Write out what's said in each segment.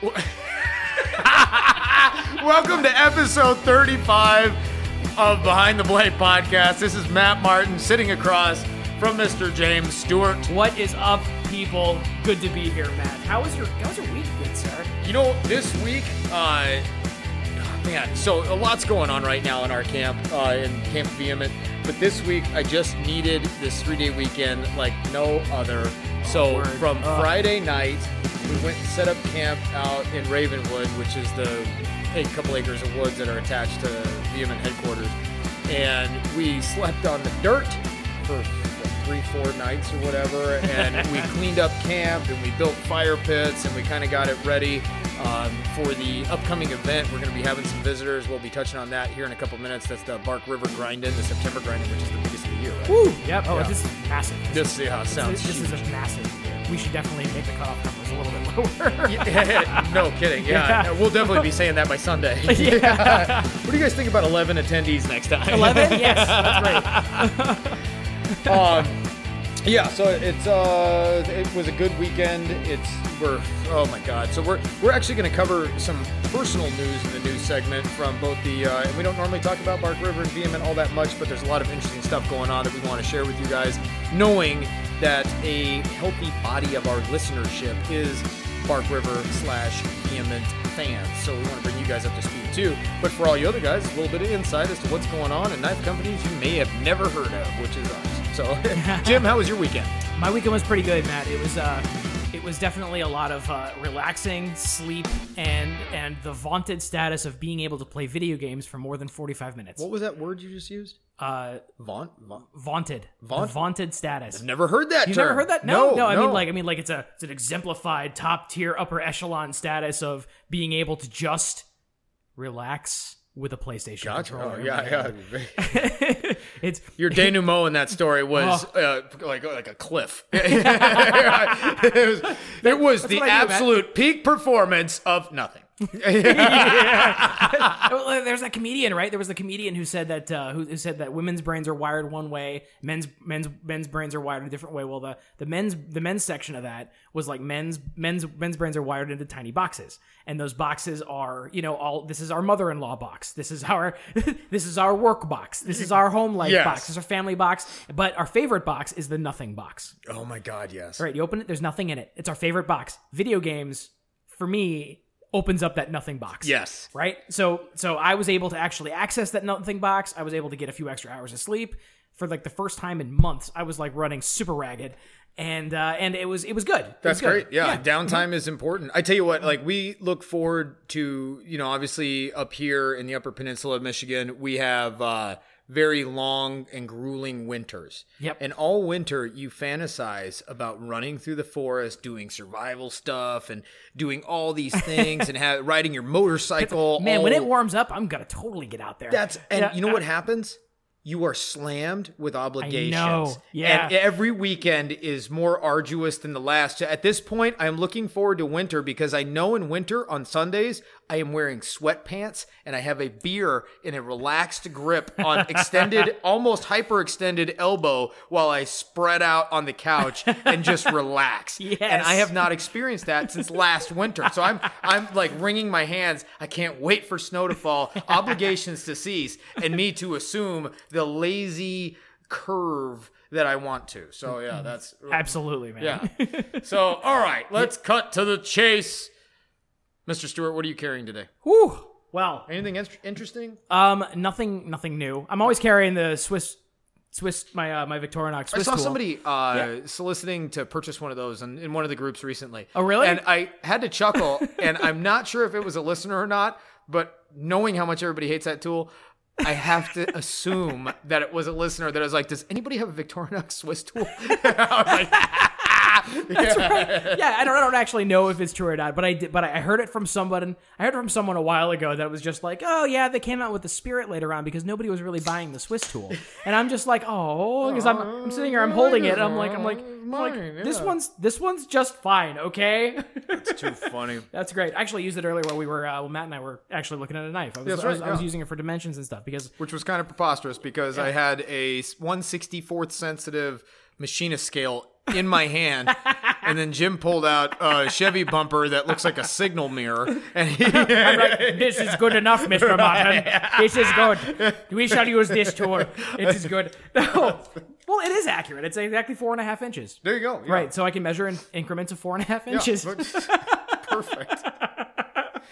Welcome to episode 35 of Behind the Blade podcast. This is Matt Martin sitting across from Mr. James Stewart. What is up, people? Good to be here, Matt. How was your How was your week, good sir? You know, this week, uh, man, so a lot's going on right now in our camp, uh, in Camp Vehement. But this week, I just needed this three day weekend like no other. So Word. from Ugh. Friday night, we went and set up camp out in Ravenwood, which is the a couple acres of woods that are attached to Vehement headquarters. And we slept on the dirt for what, three, four nights or whatever. And we cleaned up camp and we built fire pits and we kind of got it ready um, for the upcoming event. We're going to be having some visitors. We'll be touching on that here in a couple minutes. That's the Bark River Grind-In, the September Grind-In, which is the biggest of the year, right? Woo! Yep. Oh, Yeah. this is massive. This, yeah, This, sounds this is a massive. We should definitely make the cutoff numbers a little bit lower. no kidding. Yeah, Yeah. we'll definitely be saying that by Sunday. Yeah. what do you guys think about 11 attendees next time? Eleven? Yes, that's great. um, yeah, so it's uh, it was a good weekend. It's we're oh my god. So we're we're actually going to cover some personal news in the news segment from both the uh, and we don't normally talk about Bark River and Vehement all that much, but there's a lot of interesting stuff going on that we want to share with you guys, knowing that a healthy body of our listenership is Bark River slash Vehement fans. So we want to bring you guys up to speed too. But for all you other guys, a little bit of insight as to what's going on in knife companies you may have never heard of, which is us. So, Jim, how was your weekend? My weekend was pretty good, Matt. It was uh, was definitely a lot of uh, relaxing, sleep, and and the vaunted status of being able to play video games for more than forty five minutes. What was that word you just used? Uh, Vaunt? Vaunt? vaunted, Vaunt? The vaunted status. I've never heard that You've term. never heard that? No, no. I mean like I mean like it's a it's an exemplified top tier upper echelon status of being able to just relax with a PlayStation Gotcha. controller. Oh, yeah, yeah. it's Your denouement in that story was Oh. uh, like like a cliff. it was, it was the what I do, man. absolute peak performance of nothing. Well, There's that comedian, right? There was the comedian who said that uh, who, who said that women's brains are wired one way, men's men's men's brains are wired a different way. Well, the the men's the men's section of that was like men's men's men's brains are wired into tiny boxes, and those boxes are you know all this is our mother-in-law box, this is our this is our work box, this is our home life Yes. box, this is our family box, but our favorite box is the nothing box. Oh my god, yes. All right, you open it, there's nothing in it. It's our favorite box. Video games, for me, opens up that nothing box Yes. right so so i was able to actually access that nothing box i was able to get a few extra hours of sleep for like the first time in months i was like running super ragged and uh and it was it was good It That's was good. great. Yeah, downtime is important. I tell you what, like we look forward to, you know, obviously up here in the Upper Peninsula of Michigan, we have uh very long and grueling winters. Yep. And all winter you fantasize about running through the forest, doing survival stuff and doing all these things and have, riding your motorcycle. man when it warms up i'm gonna totally get out there That's and Yeah, you know uh, what happens? You are slammed with obligations. know, yeah. And every weekend is more arduous than the last. At this point, I am looking forward to winter because I know in winter on Sundays I am wearing sweatpants and I have a beer in a relaxed grip on extended, almost hyperextended elbow while I spread out on the couch and just relax. And I have not experienced that since last winter. So I'm I'm like wringing my hands. I can't wait for snow to fall, obligations to cease, and me to assume the lazy curve that I want to. So yeah, that's absolutely man yeah. So all right, let's cut to the chase. Mr. Stewart, what are you carrying today? Whew. well Anything in- interesting? um nothing nothing new i'm always carrying the swiss swiss my uh, my victorinox I swiss saw tool. somebody uh, soliciting to purchase one of those in, in one of the groups recently. Oh, really? And I had to chuckle, and I'm not sure if it was a listener or not, but knowing how much everybody hates that tool, I have to assume that it was a listener that was like, "Does anybody have a Victorinox Swiss tool?" I was like, That's right. Yeah, I don't, I don't actually know if it's true or not, but I did, but I heard it from someone. I heard it from someone a while ago that was just like, oh yeah, they came out with the Spirit later on because nobody was really buying the Swiss tool, and I'm just like, oh, because I'm, I'm sitting here, I'm holding it, and I'm like, I'm like, I'm like, this yeah. one's this one's just fine, okay. That's too funny. That's great. I actually used it earlier while we were, uh, well, Matt and I were actually looking at a knife. I was, That's I, was, right, I was yeah. using it for dimensions and stuff because Which was kind of preposterous because I had a 164th sensitive machinist scale in my hand and then Jim pulled out a Chevy bumper that looks like a signal mirror, and he, I'm like, this is good enough, Mr. Martin. This is good. We shall use this tool. It is good. No. Well, it is accurate. It's exactly four and a half inches. there you go. Yeah. Right, so I can measure in increments of four and a half inches. but- perfect.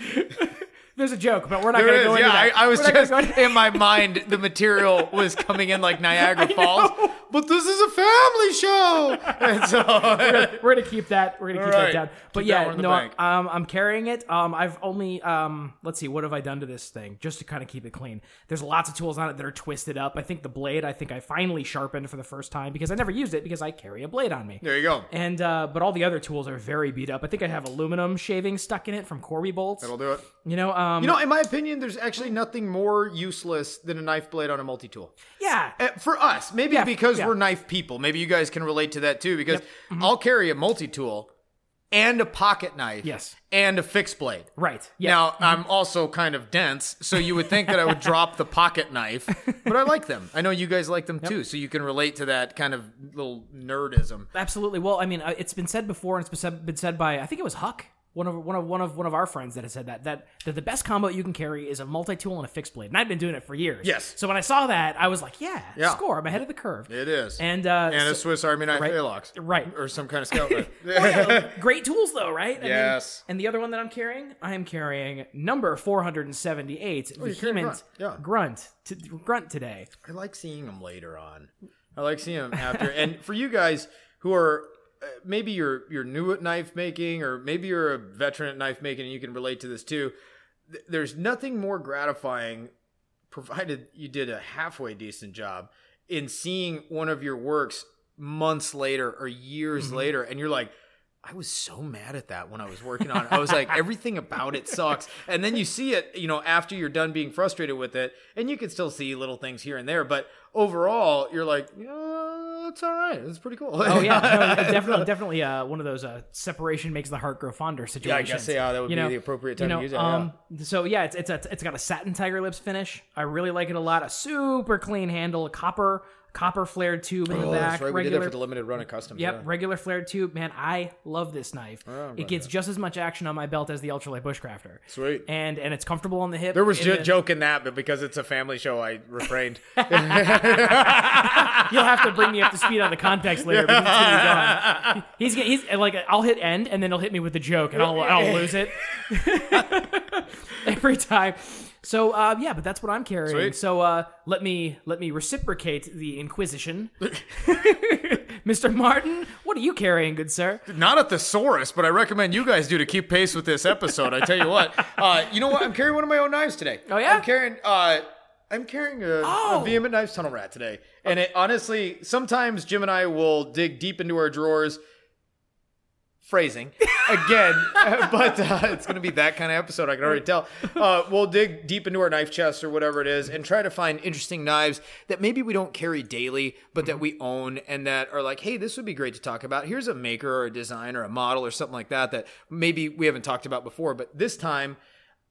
There's a joke, but we're not going to go is. into Yeah, I. I was just into- in my mind. The material was coming in like Niagara Falls, but this is a family show, and so we're gonna keep that. We're gonna keep All that down. But Keep yeah, one in the no, um, I'm carrying it. Um, I've only um, let's see, what have I done to this thing just to kind of keep it clean? There's lots of tools on it that are twisted up. I think the blade, I think I finally sharpened for the first time because I never used it because I carry a blade on me. there you go. And uh, but all the other tools are very beat up. I think I have aluminum shaving stuck in it from Corby bolts. That'll do it. You know, um, You know, in my opinion, there's actually nothing more useless than a knife blade on a multi tool. yeah, Uh, for us, maybe Yeah, because yeah. we're knife people. Maybe you guys can relate to that too. Because Mm-hmm. I'll carry a multi tool and a pocket knife, Yes. and a fixed blade. right. Yeah. Now I'm also kind of dense, so you would think that I would drop the pocket knife, but I like them. I know you guys like them too, so you can relate to that kind of little nerdism. Absolutely. Well, I mean, uh, it's been said before, and it's been said by I think it was Huck, one of one of one of one of our friends that has said that that that the best combo you can carry is a multi tool and a fixed blade. And I've been doing it for years. Yes. So when I saw that, I was like, yeah, Yeah. score. I'm ahead of the curve. It is, And uh, and a Swiss Army knife right. Alox, right. or some kind of scout knife. Great tools though, right? I mean, Yes. and the other one that I'm carrying, I am carrying number 478, Oh, Vehement grunt. Yeah. Grunt, t- grunt today. I like seeing them later on. I like seeing them after. and for you guys who are maybe you're you're new at knife making, or maybe you're a veteran at knife making, and you can relate to this too. There's nothing more gratifying, provided you did a halfway decent job, in seeing one of your works months later or years mm-hmm. later, and you're like. I was so mad at that when I was working on it. I was like, everything about it sucks. And then you see it, you know, after you're done being frustrated with it, and you can still see little things here and there. But overall, you're like, yeah, it's all right. It's pretty cool. Oh yeah, no, definitely, definitely uh, one of those uh, separation makes the heart grow fonder situations. yeah, I guess yeah, that would You be know, the appropriate you time know, to use it. um, so yeah, it's it's a, it's got a satin tiger lips finish. I really like it a lot. A super clean handle, a copper copper flared tube in the Oh, back. that's right. We did regular, for the limited run of customs. Yep, yeah. regular flared tube. Man, I love this knife. Oh, I'm it gets just as much action on my belt as the ultralight bushcrafter. Sweet. And and it's comfortable on the hip. There was the- joke in that, but because it's a family show, I refrained. You'll have to bring me up to speed on the context later. Because it's gonna be gone. He's he's like I'll hit end and then he'll hit me with the joke and I'll I'll lose it every time. So uh, yeah, but that's what I'm carrying. Sweet. So uh, let me let me reciprocate the Inquisition, Mr. Martin. What are you carrying, good sir? Not a thesaurus, but I recommend you guys do to keep pace with this episode. I tell you what. Uh, you know what? I'm carrying one of my own knives today. Oh, yeah? I'm carrying. Uh, I'm carrying a, Oh. a vehement knives tunnel rat today, and it honestly sometimes Jim and I will dig deep into our drawers. Phrasing again, but uh, it's going to be that kind of episode. I can already tell. Uh, we'll dig deep into our knife chest or whatever it is, and try to find interesting knives that maybe we don't carry daily, but that we own and that are like, hey, this would be great to talk about. Here's a maker or a design or a model or something like that that maybe we haven't talked about before, but this time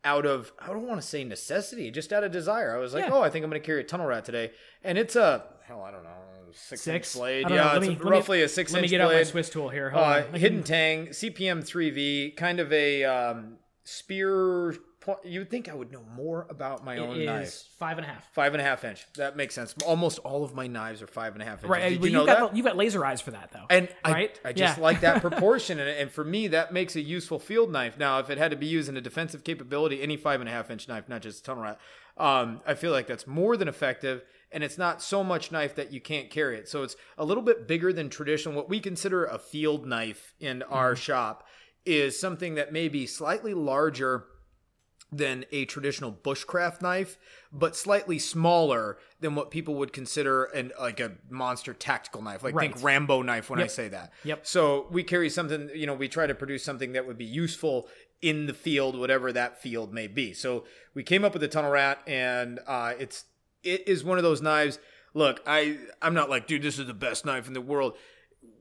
out of I don't want to say necessity, just out of desire. I was like, Yeah. oh, I think I'm going to carry a tunnel rat today, and it's a hell, I don't know, six, Six inch blade. I know. Yeah, Let it's me- a- let me- roughly a six Let me inch get out my. Swiss tool here. Hold Uh, on. hidden tang, CPM 3V, kind of a um, spear. po- You would think I would know more about my own It knife. is five and a half. Five and a half inch. That makes sense. Almost all of my knives are five and a half inches. Right, Did well, you know you've got that? you've got laser eyes for that though. And I, right? I just Yeah. like that proportion, and, and for me, that makes a useful field knife. Now, if it had to be used in a defensive capability, any five and a half inch knife, not just a tunnel rat, um, I feel like that's more than effective, and it's not so much knife that you can't carry it. So it's a little bit bigger than traditional. What we consider a field knife in our Mm-hmm. shop is something that may be slightly larger than a traditional bushcraft knife, but slightly smaller than what people would consider an like a monster tactical knife. Like Right. think Rambo knife when I say that. Yep. So we carry something, you know, we try to produce something that would be useful in the field, whatever that field may be. So we came up with the tunnel rat, and uh, it's it is one of those knives. Look, I I'm not like, dude, this is the best knife in the world.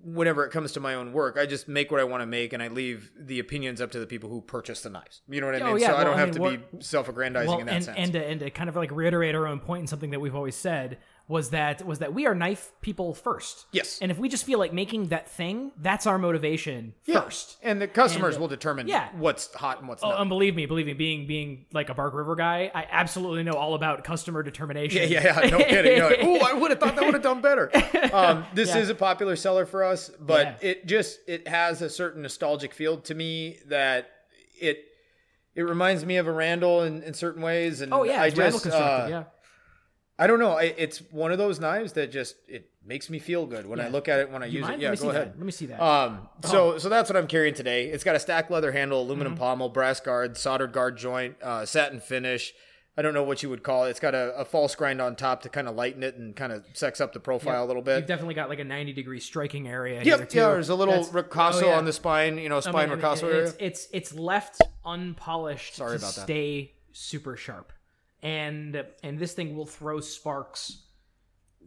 Whenever it comes to my own work, I just make what I want to make, and I leave the opinions up to the people who purchase the knives. You know what I mean? Oh, mean? yeah, so I don't I have mean, to be self-aggrandizing well, in that and, sense. and to, and to kind of like reiterate our own point and something that we've always said, was that was that we are knife people first. Yes. And if we just feel like making that thing, that's our motivation Yeah. first. and the customers And, will determine yeah. what's hot and what's Oh, not. and believe me, believe me, being being like a Bark River guy, I absolutely know all about customer determination. Yeah, yeah, yeah, no kidding. Oh, I would have thought that would have done better. Um, this Yeah. is a popular seller for us, but it just it has a certain nostalgic feel to me that it it reminds me of a Randall in, in certain ways. And Oh yeah, I it's Randall just constructed. uh, yeah. I don't know. I, it's one of those knives that just it makes me feel good when I look at it when I use mind? it. Yeah, go ahead. that. Let me see that. Um, Oh. so so that's what I'm carrying today. It's got a stacked leather handle, aluminum Mm-hmm. pommel, brass guard, soldered guard joint, uh, satin finish. I don't know what you would call it. It's got a, a false grind on top to kind of lighten it and kind of sex up the profile a little bit. You've definitely got like a 90 degree striking area here Yep, yeah. There's a little That's- ricasso oh, yeah. on the spine, you know, I spine mean, ricasso it's, it's it's left unpolished Sorry to about that. stay super sharp, and and this thing will throw sparks.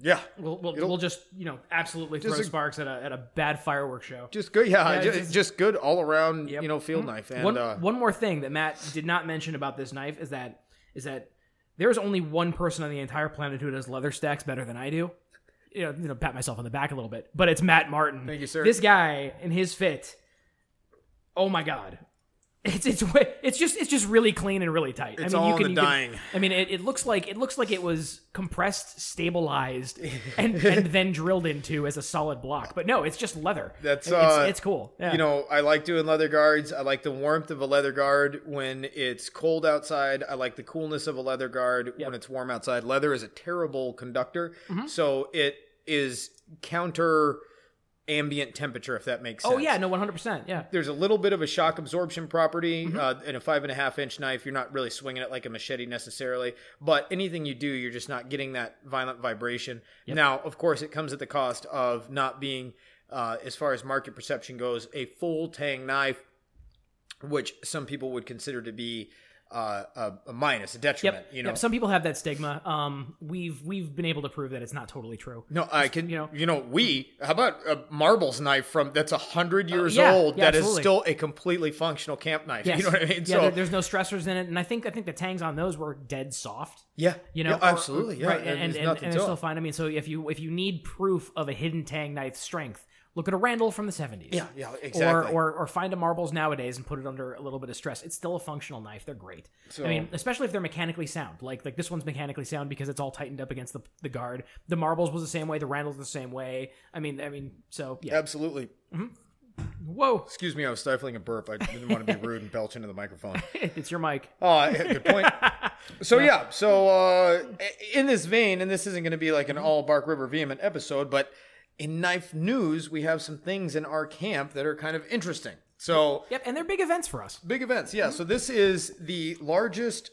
Yeah, We'll we'll, we'll just you know absolutely throw a- sparks at a at a bad fireworks show. just good. Yeah, Yeah, ju- it's- just, good all around, Yep. you know, field knife. And one uh, one more thing that Matt did not mention about this knife is that is that there's only one person on the entire planet who does leather stacks better than I do. You know, you know, pat myself on the back a little bit, but it's Matt Martin. Thank you, sir. This guy and his fit. Oh my god. It's it's it's just it's just really clean and really tight. It's I mean, all you in can, the you can- dying. I mean, it, it looks like it looks like it was compressed, stabilized, and and then drilled into as a solid block. But no, it's just leather. That's, it's, uh, it's cool. Yeah. You know, I like doing leather guards. I like the warmth of a leather guard when it's cold outside. I like the coolness of a leather guard when it's warm outside. Leather is a terrible conductor, Mm-hmm. so it is counter ambient temperature, if that makes sense. oh yeah, no, one hundred percent. Yeah. There's a little bit of a shock absorption property Mm-hmm. uh, in a five and a half inch knife. You're not really swinging it like a machete necessarily, but anything you do, you're just not getting that violent vibration. Now, of course, it comes at the cost of not being, uh, as far as market perception goes, a full tang knife, which some people would consider to be uh, a, a minus, a detriment. Yep. You know, Yep. Some people have that stigma. Um, we've we've been able to prove that it's not totally true. No, I can. you know- you know, we. How about a marbles knife from that's a hundred years yeah, old yeah, that is absolutely. still a completely functional camp knife. Yes. You know what I mean? Yeah, so there- there's no stressors in it, and I think I think the tangs on those were dead soft. yeah, You know, yeah, or- absolutely, yeah, right, and, and and, and, nothing and to they're still fine. I mean, so if you if you need proof of a hidden tang knife strength, look at a Randall from the 70s. Yeah, yeah, Or, exactly. or or or find a marbles nowadays and put it under a little bit of stress. It's still a functional knife. They're great. I mean, especially if they're mechanically sound. Like like this one's mechanically sound because it's all tightened up against the, the guard. The marbles was the same way. The Randall's the same way. I mean, I mean, so yeah. Absolutely. Whoa, Excuse me, I was stifling a burp. I didn't want to be rude and belch into the microphone. it's your mic. Oh, yeah, good point. So yeah, so uh, in this vein, and this isn't going to be like an all Bark River vehement episode, but in knife news, we have some things in our camp that are kind of interesting. So Yep, and they're big events for us. big events, yeah. So this is the largest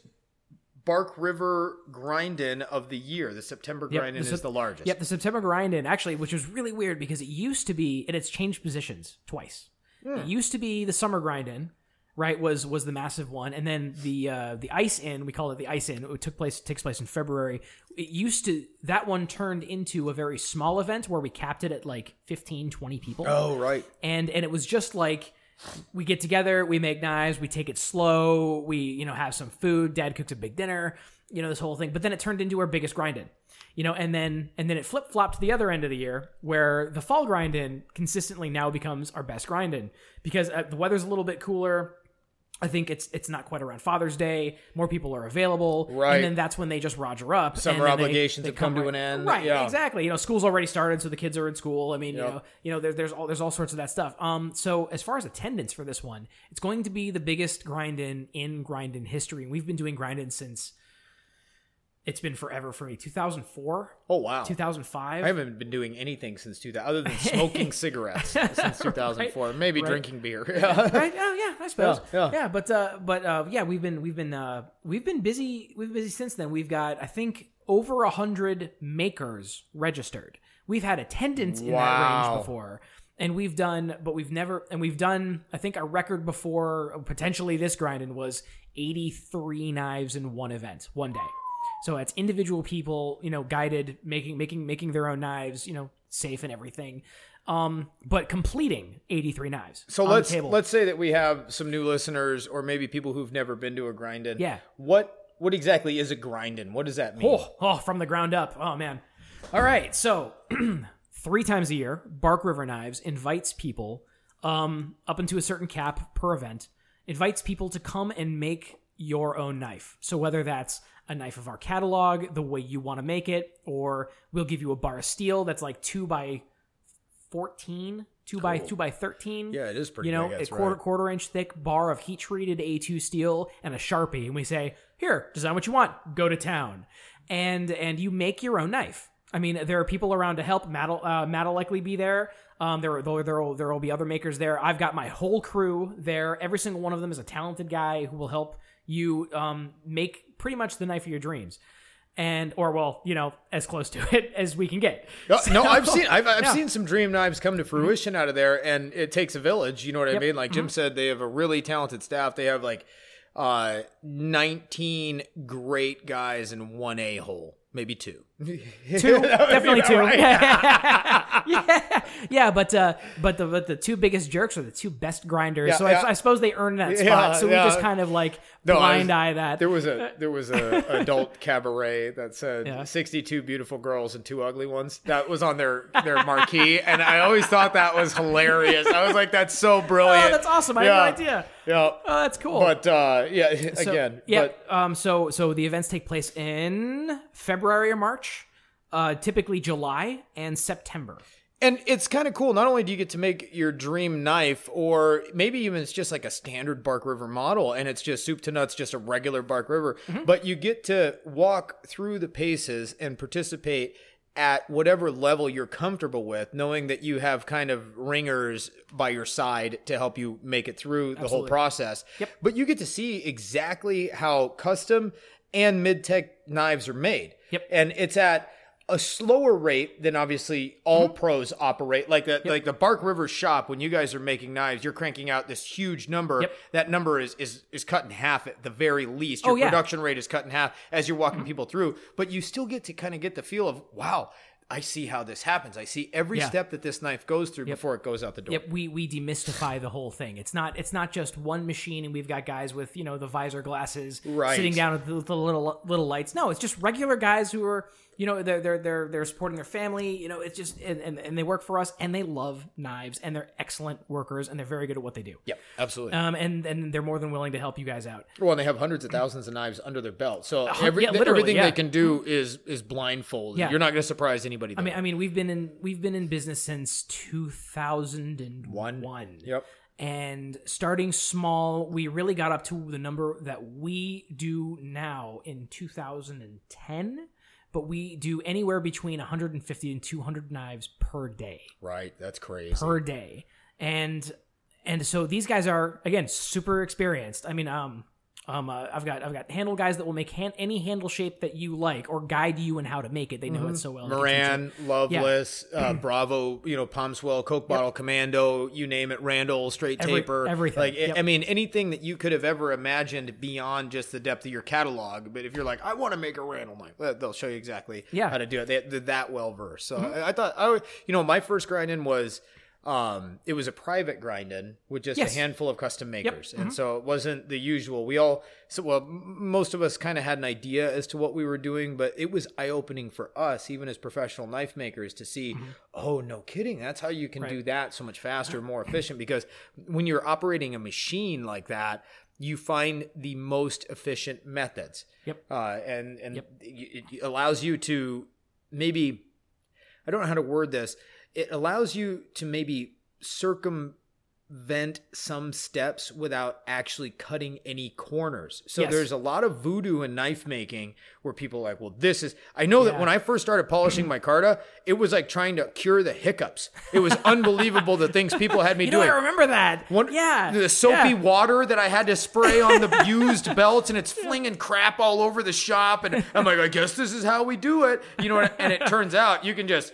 Bark River grind-in of the year. The September Yep, grind-in the is the largest. Yep, the September grind in actually, which was really weird because it used to be, and it's changed positions twice. Hmm. It used to be the summer grind in, right? Was was the massive one, and then the uh, the ice in, we call it the ice in. It took place it takes place in February. It used to that one turned into a very small event where we capped it at like 15, 20 people Oh right. and and it was just like we get together, we make knives, we take it slow, we you know have some food. Dad cooks a big dinner, you know this whole thing. But then it turned into our biggest grind in, you know, and then and then it flip flopped to the other end of the year where the fall grind in consistently now becomes our best grind in because uh, the weather's a little bit cooler. I think it's it's not quite around Father's Day. More people are available, Right. And then that's when they just Roger up. Summer and then they- obligations they have come to an end. Right, Yeah. exactly. You know, school's already started, so the kids are in school. I mean, you know, you know, there, there's all there's all sorts of that stuff. Um, so as far as attendance for this one, it's going to be the biggest grind in in grind in history. And we've been doing grind in since it's been forever for me. 2004, Oh wow. 2005. I haven't been doing anything since 2000 other than smoking cigarettes since 2004. Maybe right. drinking beer. Yeah. right? Oh yeah, I suppose. Yeah, yeah. but uh, but uh, yeah, we've been we've been uh, we've been busy. We've been busy since then. We've got I think over a hundred makers registered. We've had attendance in that range before. And we've done, but we've never, and we've done. I think our record before, potentially this grinding was eighty-three knives in one event, one day. So it's individual people, you know, guided, making making making their own knives, you know, safe and everything. Um, but completing eighty-three knives. So on let's table. let's say that we have some new listeners or maybe people who've never been to a grind-in. Yeah. What what exactly is a grind-in? What does that mean? Oh, oh, from the ground up. Oh man. All right, so three times a year, Bark River Knives invites people um, up into a certain cap per event, invites people to come and make your own knife. So whether that's a knife of our catalog, the way you want to make it, or we'll give you a bar of steel that's like two by fourteen, two by two by thirteen. Yeah, it is pretty You know, big, a quarter right. quarter inch thick bar of heat treated A2 steel and a sharpie, and we say, "Here, design what you want. Go to town," and and you make your own knife. I mean, there are people around to help. Matt'll uh, Matt'll likely be there. Um, there there there will there will be other makers there. I've got my whole crew there. Every single one of them is a talented guy who will help you um, make pretty much the knife of your dreams. And or well, you know, as close to it as we can get. No, no, I've seen I've, I've seen some dream knives come to fruition out of there, and it takes a village. You know what I mean? Like Jim said, they have a really talented staff. They have like uh, nineteen great guys and one a hole, maybe two. two, definitely two. yeah, yeah, but uh, but the but the two biggest jerks are the two best grinders. Yeah, so yeah. I, I suppose they earned that spot. Yeah, so we just kind of like No, blind was- eye that. There was a there was a adult cabaret that said Yeah. sixty two beautiful girls and two ugly ones. That was on their their marquee, and I always thought that was hilarious. I was like, that's so brilliant. oh, that's awesome! I Yeah. had no idea. Yeah, Oh, that's cool. but uh, yeah, So, again, yeah. but um. So so the events take place in February or March. Uh, typically July and September. And it's kind of cool. Not only do you get to make your dream knife, or maybe even it's just like a standard Bark River model and it's just soup to nuts, just a regular Bark River, but you get to walk through the paces and participate at whatever level you're comfortable with, knowing that you have kind of ringers by your side to help you make it through the whole process. Yep. But you get to see exactly how custom and mid tech knives are made. Yep. And it's at a slower rate than obviously all Mm-hmm. pros operate. Like the like the Bark River shop, when you guys are making knives, you're cranking out this huge number. Yep. That number is is is cut in half at the very least. Your Oh, yeah. Mm-hmm. production rate is cut in half as you're walking people through. But you still get to kind of get the feel of wow. I see how this happens. I see every Yeah. step that this knife goes through before it goes out the door. Yep, we we demystify the whole thing. It's not it's not just one machine and we've got guys with you know the visor glasses Right. sitting down with the, the little little lights. No, it's just regular guys who are you know they're they're they're they're supporting their family. You know, it's just and, and, and they work for us and they love knives and they're excellent workers and they're very good at what they do. Yep, absolutely. Um, and and they're more than willing to help you guys out. Well, and they have hundreds of thousands of knives under their belt, so every, yeah, everything yeah. they can do is is blindfolded. Yeah. You're not going to surprise anybody. I mean, I mean, we've been in we've been in business since two thousand and one. Yep. And starting small, we really got up to the number that we do now in 2010. But we do anywhere between 150 and 200 knives per day. right, that's crazy. Per day, and and so these guys are again super experienced. I mean, um, um, uh, I've got I've got handle guys that will make hand, any handle shape that you like or guide you in how to make it. They know it so well. They can teach it. Moran, Loveless, uh, Bravo, you know, Palmswell, Coke Bottle Commando, you name it, Randall, Straight Every- Taper, everything. Like, I- Yep. I mean, anything that you could have ever imagined beyond just the depth of your catalog. But if you're like, I want to make a Randall knife, well, they'll show you exactly Yeah. Mm-hmm. how to do it. They, they're that well versed. So I, I thought, I, would- you know, my first grinding was. Um, it was a private grinding with just Yes. a handful of custom makers, Mm-hmm. and so it wasn't the usual. We all, so well, most of us kind of had an idea as to what we were doing, but it was eye opening for us, even as professional knife makers, to see, Mm-hmm. oh, no kidding, that's how you can do that so much faster, more efficient. Because when you're operating a machine like that, you find the most efficient methods. Yep. Uh, and and it, it allows you to maybe I don't know how to word this. It allows you to maybe circumvent some steps without actually cutting any corners. So Yes. there's a lot of voodoo in knife making where people are like, well, this is. I know that when I first started polishing Micarta, it was like trying to cure the hiccups. It was unbelievable the things people had me You know, doing. I remember that. One, yeah, the soapy yeah. water that I had to spray on the used belts, and it's flinging crap all over the shop. And I'm like, I guess this is how we do it, you know. And it turns out you can just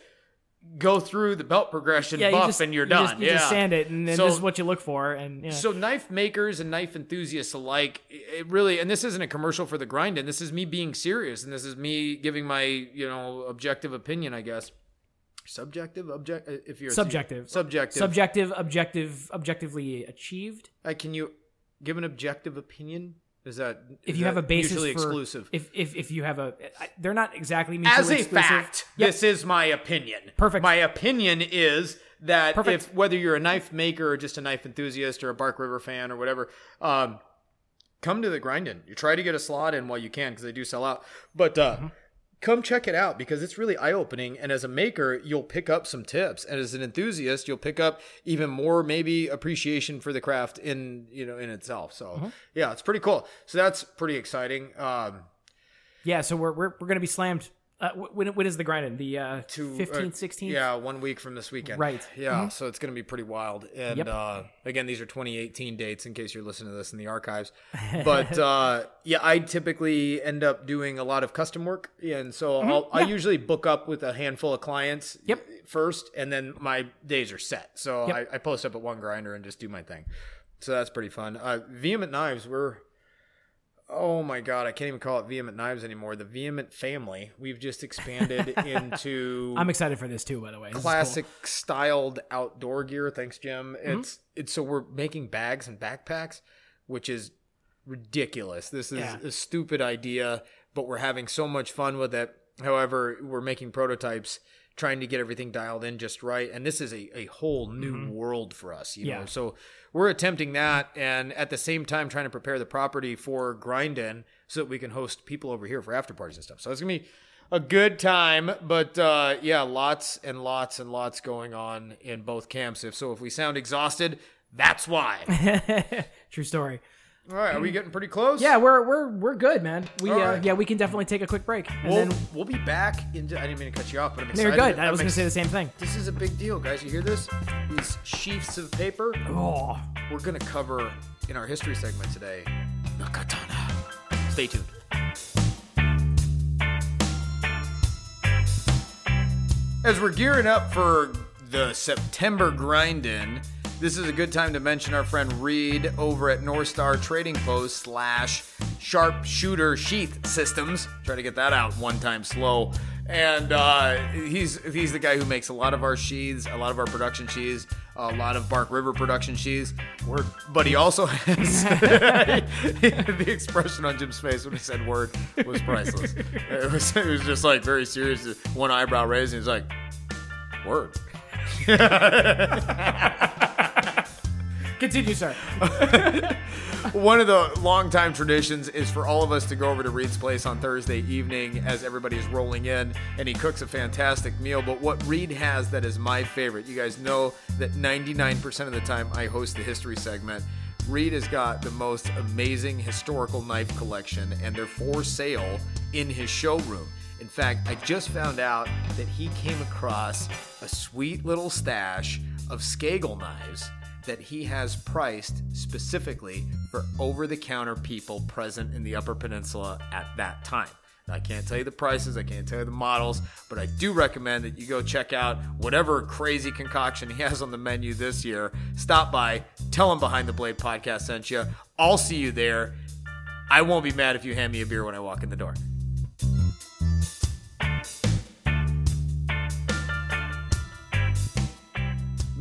go through the belt progression Yeah, buff, you just, and you're you done. Just, you yeah, just sand it, and then So- this is what you look for. And yeah. so knife makers and knife enthusiasts alike, it really, and this isn't a commercial for the grind and This is me being serious, and this is me giving my, you know, objective opinion, I guess. Subjective, object. If you're subjective, subjective. subjective, objective, objectively achieved. Uh, can you give an objective opinion? Is that if is you have a basis mutually for exclusive? if, if if you have a, I- they're not exactly mutually As a exclusive. fact, Yep. this is my opinion. Perfect. My opinion is that Perfect. if whether you're a knife maker or just a knife enthusiast or a Bark River fan or whatever, um, come to the grindin. You try to get a slot in while you can because they do sell out. But uh, Mm-hmm. Come check it out because it's really eye opening. And as a maker, you'll pick up some tips, and as an enthusiast, you'll pick up even more maybe appreciation for the craft in you know in itself. So Mm-hmm. yeah, it's pretty cool. So that's pretty exciting. Um, Yeah, so we're we're, we're going to be slammed. Uh, when when is the grinding? The uh, uh, 15th, 16th. Yeah, one week from this weekend. Right. Mm-hmm. Yeah, so it's going to be pretty wild. And Yep. uh, again, these are 2018 dates in case you're listening to this in the archives. But uh, yeah, I typically end up doing a lot of custom work, and so I'll, I usually book up with a handful of clients. Mm-hmm. Yep. First, and then my days are set. So Yep. I, I post up at one grinder and just do my thing. So that's pretty fun. Uh, Vehement Knives, we're Oh my god, I can't even call it Vehement Knives anymore. The Vehement family. We've just expanded into I'm excited for this too. By the way, This is cool. classic styled outdoor gear. Thanks, Jim. Mm-hmm. It's it's so we're making bags and backpacks, which is ridiculous. This is Yeah. a stupid idea, but we're having so much fun with it. However, we're making prototypes, trying to get everything dialed in just right, and this is a, a whole new mm-hmm. world for us. You know, Yeah. so we're attempting that, and at the same time trying to prepare the property for grind in, so that we can host people over here for after parties and stuff. So it's gonna be a good time, but uh, yeah, lots and lots and lots going on in both camps. If so, if we sound exhausted, that's why. True story. All right, are we getting pretty close? Yeah, we're we're we're good, man. We uh, right. yeah, we can definitely take a quick break. And We'll, then we'll be back into. I didn't mean to cut you off, but I'm they're good. I was going to say the same thing. This is a big deal, guys. You hear this? These sheafs of paper. Oh, We're gonna cover in our history segment today. Nakatana. Stay tuned. As we're gearing up for the September grind in, this is a good time to mention our friend Reed over at North Star Trading Post slash Sharpshooter Sheath Systems. Try to get that out one time slow. And uh, he's he's the guy who makes a lot of our sheaths, a lot of our production sheaths, a lot of Bark River production sheaths. Word. But he also has the expression on Jim's face when he said word was priceless. It was, it was just like very serious, one eyebrow raised, and he's like, word. Continue, sir. One of the longtime traditions is for all of us to go over to Reed's place on Thursday evening as everybody is rolling in, and he cooks a fantastic meal. But what Reed has that is my favorite, you guys know that 99% of the time I host the history segment. Reed has got the most amazing historical knife collection, and they're for sale in his showroom. In fact, I just found out that he came across a sweet little stash of Skagel knives that he has priced specifically for over the counter people present in the Upper Peninsula at that time. I can't tell you the prices, I can't tell you the models, but I do recommend that you go check out whatever crazy concoction he has on the menu this year. Stop by, tell him Behind the Blade podcast sent you. I'll see you there. I won't be mad if you hand me a beer when I walk in the door.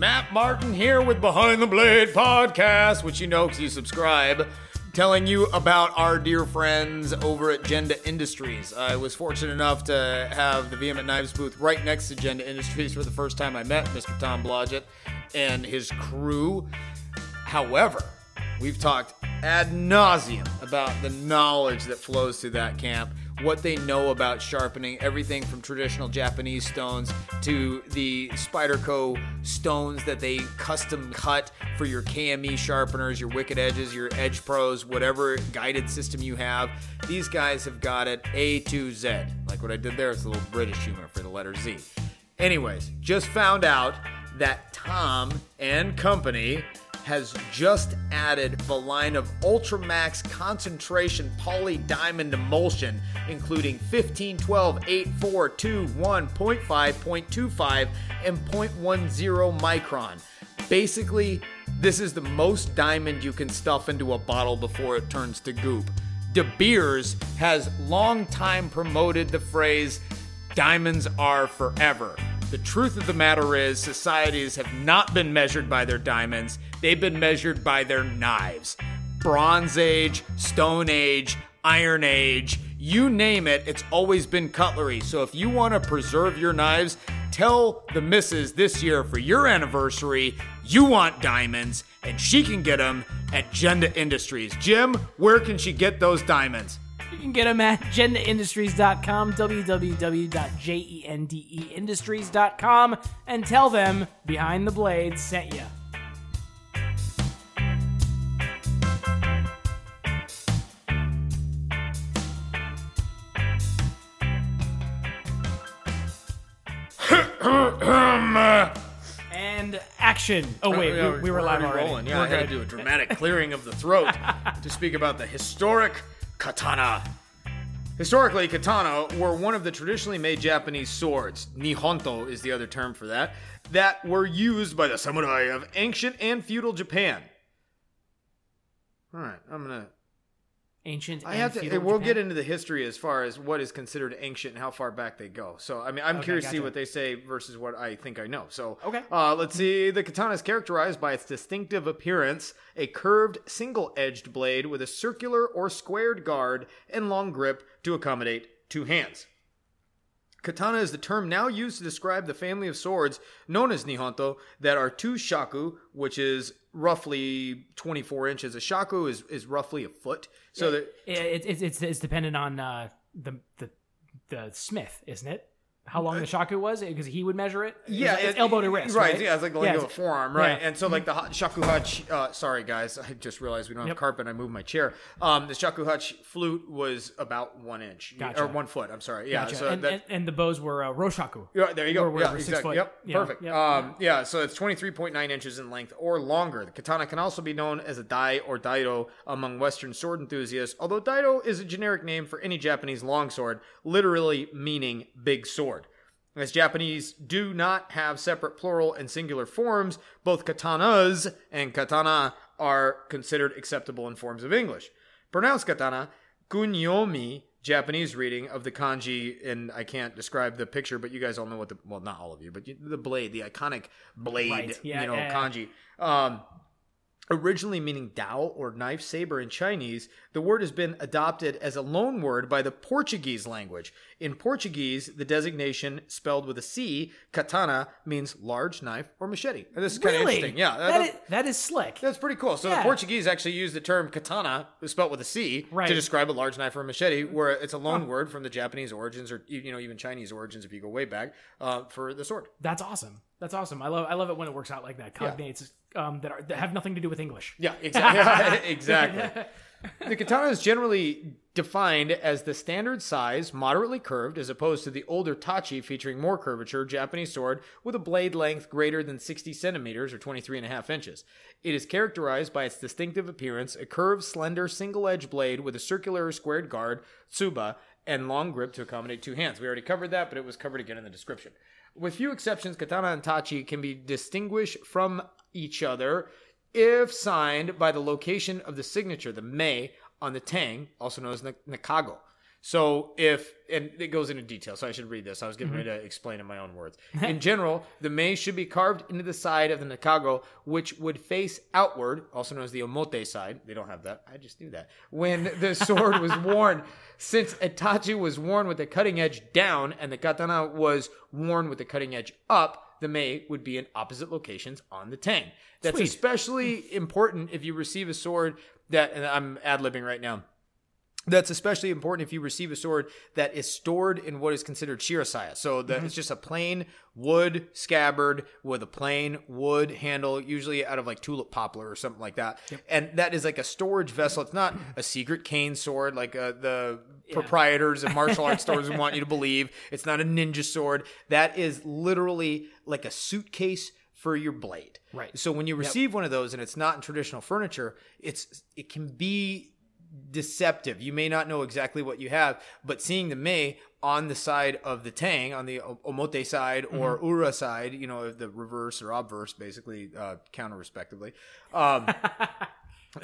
Matt Martin here with Behind the Blade podcast, which you know because you subscribe, telling you about our dear friends over at Jende Industries. I was fortunate enough to have the Vehement Knives booth right next to Jende Industries for the first time I met Mr. Tom Blodgett and his crew. However, we've talked ad nauseum about the knowledge that flows through that camp, what they know about sharpening, everything from traditional Japanese stones to the Spyderco stones that they custom cut for your KME sharpeners, your Wicked Edges, your Edge Pros, whatever guided system you have. These guys have got it A to Z. Like what I did there, it's a little British humor for the letter Z. Anyways, just found out that Tom and company has just added the line of Ultramax concentration poly diamond emulsion, including 15, 12, 8, 4, 2, 1, 0.5, 0.25, and 0.10 micron. Basically, this is the most diamond you can stuff into a bottle before it turns to goop. De Beers has long time promoted the phrase diamonds are forever. The truth of the matter is, societies have not been measured by their diamonds, they've been measured by their knives. Bronze Age, Stone Age, Iron Age, you name it, it's always been cutlery. So if you want to preserve your knives, tell the missus this year for your anniversary you want diamonds, and she can get them at Jende Industries. Jim, where can she get those diamonds? You can get them at jendeindustries.com, www.jendeindustries.com, and tell them Behind the Blades sent you. and action. Oh uh, wait, Yeah, we, we were live already. Yeah, We're I had to do a dramatic clearing of the throat to speak about the historic katana. Historically, katana were one of the traditionally made Japanese swords. Nihonto is the other term for that. That were used by the samurai of ancient and feudal Japan. All right, I'm gonna. Ancient. I and have to. We'll Japan. get into the history as far as what is considered ancient and how far back they go. So, I mean, I'm Okay, curious to see what they say versus what I think I know. So, Okay. Uh, let's see. The katana is characterized by its distinctive appearance: a curved, single-edged blade with a circular or squared guard and long grip to accommodate two hands. Katana is the term now used to describe the family of swords known as Nihonto that are two shaku, which is roughly 24 inches. A shaku is, is roughly a foot. So that It, it, it's it's dependent on uh, the the the smith, isn't it? How long the shaku was? Because he would measure it. yeah, it's it- elbow to wrist, right? right? Yeah, it's like the length of a it's- forearm, right? yeah. And so, like the ha- shakuhachi. Uh, sorry, guys, I just realized we don't have Yep. carpet. I moved my chair. Um, the shakuhachi flute was about one inch Gotcha. or one foot. I'm sorry. Yeah, Gotcha. so and, that. and, and the bows were uh, roshaku. Yeah, there you go. Were- yeah, exactly. Yep, Yeah, perfect. yep. Um, yeah, so it's 23.9 inches in length or longer. The katana can also be known as a dai or daido among Western sword enthusiasts, although daido is a generic name for any Japanese longsword, literally meaning big sword. As Japanese do not have separate plural and singular forms, both katanas and katana are considered acceptable in forms of English. Pronounced katana, kunyomi, Japanese reading of the kanji, and I can't describe the picture, but you guys all know what the well, not all of you, but you, the blade, the iconic blade, Right, yeah, you know, yeah, yeah. kanji. Um, originally meaning dao or knife saber in Chinese, the word has been adopted as a loan word by the Portuguese language. In Portuguese, the designation spelled with a C, katana, means large knife or machete. And this is kind of interesting. Yeah, that is, that is slick. that's pretty cool. So the Portuguese actually use the term katana, spelled with a C, Right. to describe a large knife or a machete, where it's a loan word from the Japanese origins, or you know even Chinese origins if you go way back, uh, for the sword. That's awesome. That's awesome. I love I love it when it works out like that. Cognates um, that are that have nothing to do with English. Yeah, exactly. exactly. The katana is generally defined as the standard size, moderately curved, as opposed to the older tachi featuring more curvature Japanese sword with a blade length greater than 60 centimeters or 23 and a half inches. It is characterized by its distinctive appearance, a curved, slender, single-edged blade with a circular or squared guard, tsuba, and long grip to accommodate two hands. We already covered that, but it was covered again in the description. With few exceptions, katana and tachi can be distinguished from each other if signed by the location of the signature, the mei, on the tang, also known as the nakago. So if, and it goes into detail, so I should read this. I was getting ready mm-hmm. to explain in my own words. In general, the mei should be carved into the side of the nakago, which would face outward, also known as the omote side. They don't have that. I just knew that. When the sword was worn, since a tachi was worn with the cutting edge down and the katana was worn with the cutting edge up, the mei would be in opposite locations on the tang. That's Sweet. especially mm. important if you receive a sword that, and I'm ad libbing right now. That's especially important if you receive a sword that is stored in what is considered shirasaya. So that it's just a plain wood scabbard with a plain wood handle, usually out of like tulip poplar or something like that. And that is like a storage vessel. It's not a secret cane sword like uh, the proprietors of martial arts stores want you to believe. It's not a ninja sword. That is literally like a suitcase for your blade. Right. So when you receive one of those and it's not in traditional furniture, it's it can be deceptive. You may not know exactly what you have, but seeing the mei on the side of the tang, on the omote side or ura side, you know, the reverse or obverse, basically uh, counter respectively. Um,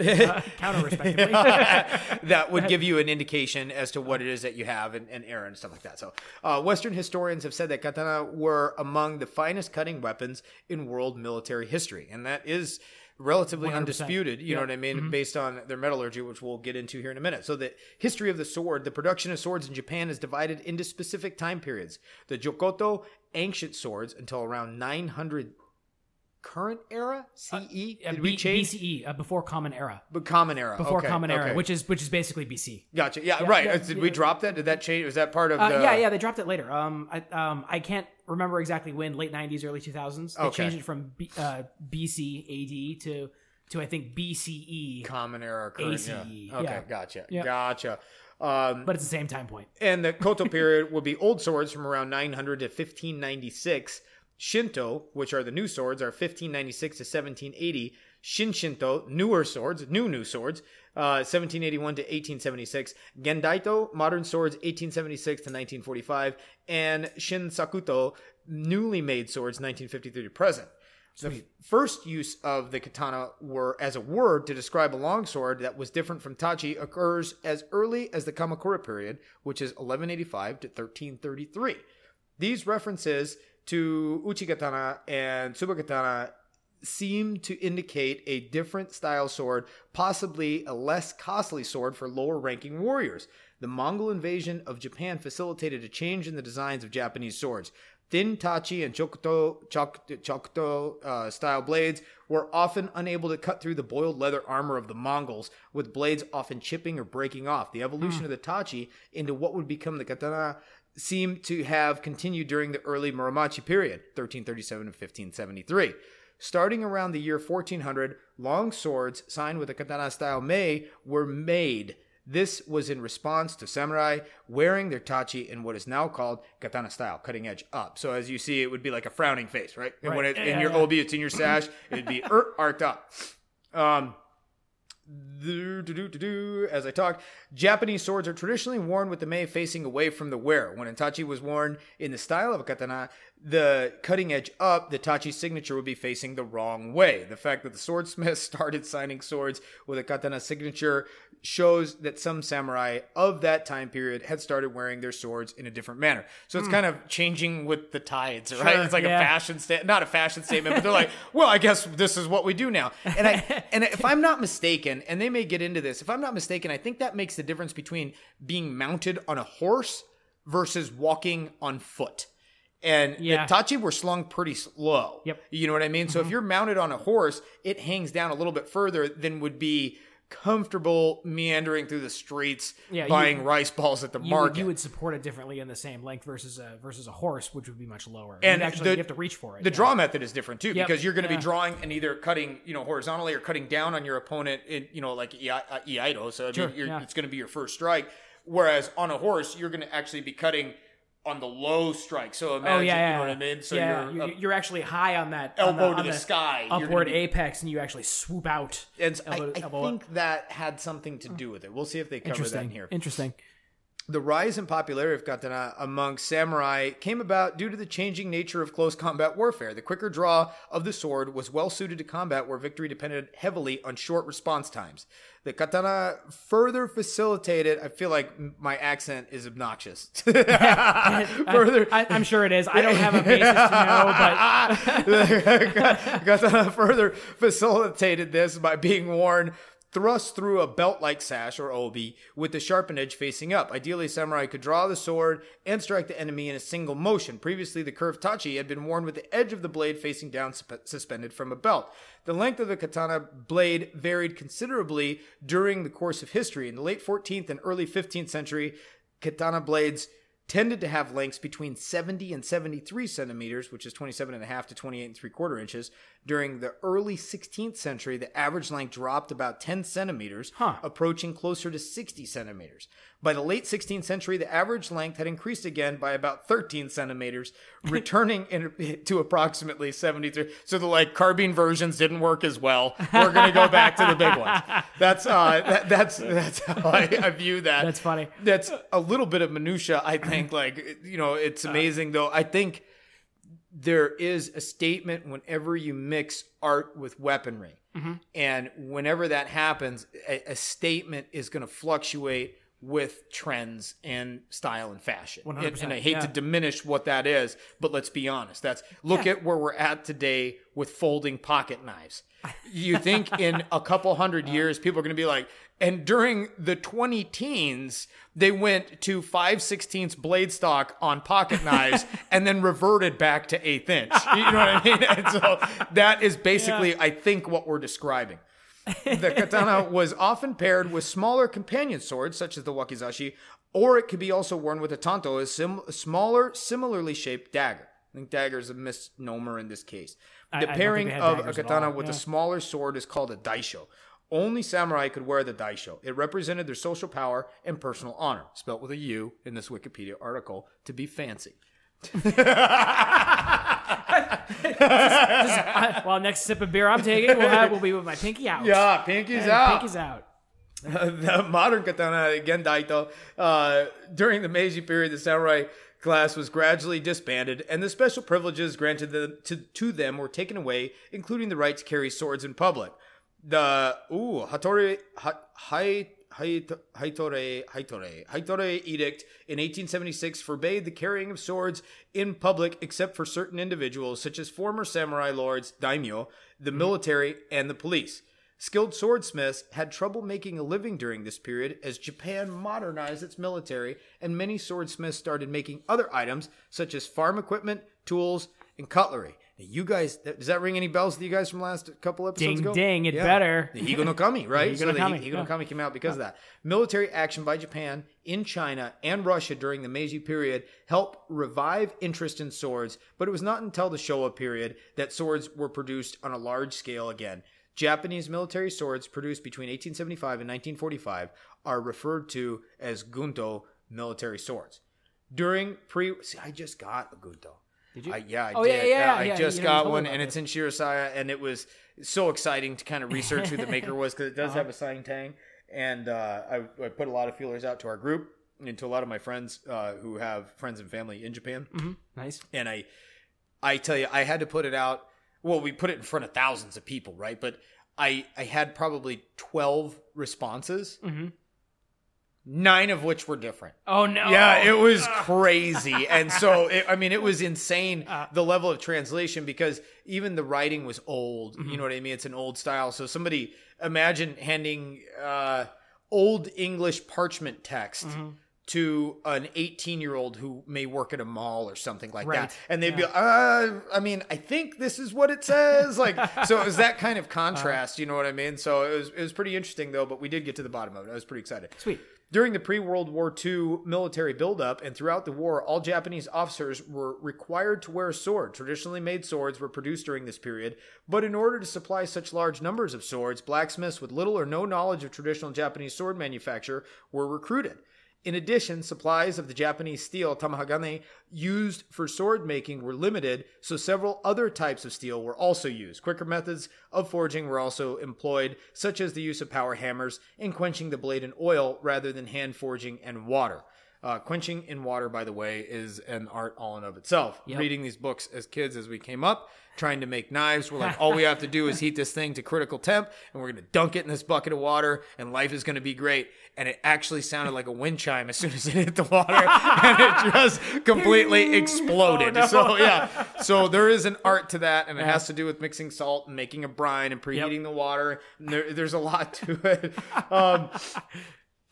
Counter respectively. that would give you an indication as to what it is that you have and, and error and stuff like that. So, uh, Western historians have said that katana were among the finest cutting weapons in world military history, and that is relatively 100%. undisputed. You know Mm-hmm. what I mean, based on their metallurgy, which we'll get into here in a minute. So the history of the sword, the production of swords in Japan is divided into specific time periods. The Jokoto ancient swords until around 900 current era CE. Uh, Did B- we change? BCE uh, before Common Era. But common era. Before okay, Common Era, okay. which is which is basically BC. Gotcha. Yeah, right. yeah, Did we yeah. drop that? Did that change? Was that part of Uh, the? yeah, yeah, they dropped it later. Um, I um, I can't remember exactly when, late '90s, early 2000s. They Okay. changed it from B, uh, BC AD to to I think BCE, Common era. Current, ACE, yeah. Okay, yeah. gotcha. Yeah. Gotcha. Um, but it's the same time point. and the Koto period will be old swords from around 900 to 1596. Shinto, which are the new swords, are 1596 to 1780. Shin Shinto, newer swords, new new swords, uh, 1781 to 1876. Gendaito, modern swords, 1876 to 1945. And Shin Sakuto, newly made swords, 1953 to present. The first use of the katana were as a word to describe a longsword that was different from tachi occurs as early as the Kamakura period, which is 1185 to 1333. These references to uchi katana and tsubakatana seem to indicate a different style sword, possibly a less costly sword for lower ranking warriors. The Mongol invasion of Japan facilitated a change in the designs of Japanese swords. Thin tachi and chokuto, chok, chokuto uh, style blades were often unable to cut through the boiled leather armor of the Mongols, with blades often chipping or breaking off. The evolution of the tachi into what would become the katana seemed to have continued during the early Muromachi period, 1337 to 1573. Starting around the year 1400, long swords signed with a katana style mei were made. This was in response to samurai wearing their tachi in what is now called katana style, cutting edge up. So as you see, it would be like a frowning face, right? And when Right. it's Yeah, in your yeah. obi, it's in your sash, it'd be er, arced up. Um. As I talk, Japanese swords are traditionally worn with the mei facing away from the wearer. When a tachi was worn in the style of a katana, the cutting edge up, the tachi signature would be facing the wrong way. The fact that the swordsmith started signing swords with a katana signature shows that some samurai of that time period had started wearing their swords in a different manner. So it's hmm. kind of changing with the tides, right? Sure, It's like yeah. a fashion statement, not a fashion statement, but they're like, well, I guess this is what we do now. And I and if I'm not mistaken, and they may get into this, if I'm not mistaken, I think that makes the difference between being mounted on a horse versus walking on foot. And Yeah. the tachi were slung pretty slow. Yep. Mm-hmm. You know what I mean? So if you're mounted on a horse, it hangs down a little bit further than would be comfortable meandering through the streets Yeah, you- buying rice balls at the You market. you would support it differently in the same length versus a versus a horse, which would be much lower. And You'd actually the- you have to reach for it. The yeah. draw method is different too Yep. because you're going to Yeah. be drawing and either cutting, you know, horizontally or cutting down on your opponent in, you know, like Iai- uh, Iaido. So I mean, Sure, you're, yeah. it's going to be your first strike. Whereas on a horse, you're going to actually be cutting on the low strike. So oh, imagine, Oh yeah, yeah, you know what I mean? So yeah, you're, you're, you're actually high on that on elbow the, to on the, sky. Upward be- apex, and you actually swoop out. And I, elbow- I elbow up. think that had something to do with it. We'll see if they cover that in here. Interesting. The rise in popularity of katana among samurai came about due to the changing nature of close combat warfare. The quicker draw of the sword was well suited to combat where victory depended heavily on short response times. The katana further facilitated, I feel like my accent is obnoxious. further I, I'm sure it is. I don't have a basis to know, but The Katana further facilitated this by being worn thrust through a belt-like sash or obi with the sharpened edge facing up. Ideally, samurai could draw the sword and strike the enemy in a single motion. Previously, the curved tachi had been worn with the edge of the blade facing down suspe- suspended from a belt. The length of the katana blade varied considerably during the course of history. In the late 14th and early 15th century, katana blades tended to have lengths between 70 and 73 centimeters, which is 27 and a half to 28 and three quarter inches. During the early 16th century, the average length dropped about 10 centimeters, Huh. approaching closer to 60 centimeters. By the late 16th century, the average length had increased again by about 13 centimeters, returning in, to approximately 73. So the like carbine versions didn't work as well. We're gonna go back to the big ones. That's uh, that, that's that's how I, I view that. That's funny. That's a little bit of minutia. I think, like you know, it's amazing though. I think there is a statement whenever you mix art with weaponry, mm-hmm. and whenever that happens, a, a statement is going to fluctuate with trends and style and fashion. And, 100%, and I hate to diminish what that is, but let's be honest. That's look Yeah. at where we're at today with folding pocket knives. You think in a couple hundred Uh. years people are going to be like, and during the 20 teens, they went to 5 16ths blade stock on pocket knives and then reverted back to eighth inch. You know what I mean? And so that is basically, I think, what we're describing. The katana was often paired with smaller companion swords, such as the wakizashi, or it could be also worn with a tanto, a, sim- a smaller, similarly shaped dagger. I think dagger is a misnomer in this case. I- I The pairing had of a katana with yeah. a smaller sword is called a daisho. Only samurai could wear the daisho. It represented their social power and personal honor, spelt with a U in this Wikipedia article, to be fancy. I- well, next sip of beer I'm taking will have will be with my pinky out. Yeah, pinky's And out. Pinky's out. the modern katana, again, Daito, uh, during the Meiji period, the samurai class was gradually disbanded, and the special privileges granted them, to, to them were taken away, including the right to carry swords in public. The ooh Hattori ha, Haitore Haitore Haitore edict in 1876 forbade the carrying of swords in public except for certain individuals such as former samurai lords, daimyo, the mm-hmm. military, and the police. Skilled swordsmiths had trouble making a living during this period as Japan modernized its military and many swordsmiths started making other items such as farm equipment, tools, and cutlery. You guys, does that ring any bells to you guys from last couple episodes Ding, ago? ding, it better. The Higo no Kami, right? Higo so the Higo no yeah. Kami came out because of that. Military action by Japan in China and Russia during the Meiji period helped revive interest in swords, but it was not until the Showa period that swords were produced on a large scale again. Japanese military swords produced between 1875 and 1945 are referred to as gunto military swords. During pre, see, I just got a gunto. Did you? I, yeah, I Oh, did. yeah, I yeah, just you know, you got one, and this. it's in Shirosaya, and it was so exciting to kind of research who the maker was because it does Uh-huh. have a sign tang. And uh, I, I put a lot of feelers out to our group and to a lot of my friends uh, who have friends and family in Japan. Mm-hmm. Nice. And I, I tell you, I had to put it out. Well, we put it in front of thousands of people, right? But I, I had probably twelve responses, Mm-hmm. Nine of which were different. Oh no. Yeah, it was crazy. And so, it, I mean, it was insane Uh. the level of translation because even the writing was old. Mm-hmm. You know what I mean? It's an old style. So, somebody imagine handing uh, old English parchment text. Mm-hmm. To an 18 year old who may work at a mall or something like Right. that. And they'd be like, uh, I mean, I think this is what it says. Like, so it was that kind Uh. of contrast, you know what I mean? So it was, it was pretty interesting though, but we did get to the bottom of it. I was pretty excited. Sweet. During the pre World War II military buildup and throughout the war, all Japanese officers were required to wear a sword. Traditionally made swords were produced during this period, but in order to supply such large numbers of swords, blacksmiths with little or no knowledge of traditional Japanese sword manufacture were recruited. In addition, supplies of the Japanese steel tamahagane used for sword making were limited, so several other types of steel were also used. Quicker methods of forging were also employed, such as the use of power hammers and quenching the blade in oil rather than hand forging and water. Uh, quenching in water, by the way, is an art all in of itself. Yep. Reading these books as kids as we came up, trying to make knives, we're like, all we have to do is heat this thing to critical temp, and we're going to dunk it in this bucket of water, and life is going to be great. And it actually sounded like a wind chime as soon as it hit the water, and it just completely exploded. Oh, no. So yeah, so there is an art to that, and it has to do with mixing salt and making a brine and preheating the water. And there, there's a lot to it. Um,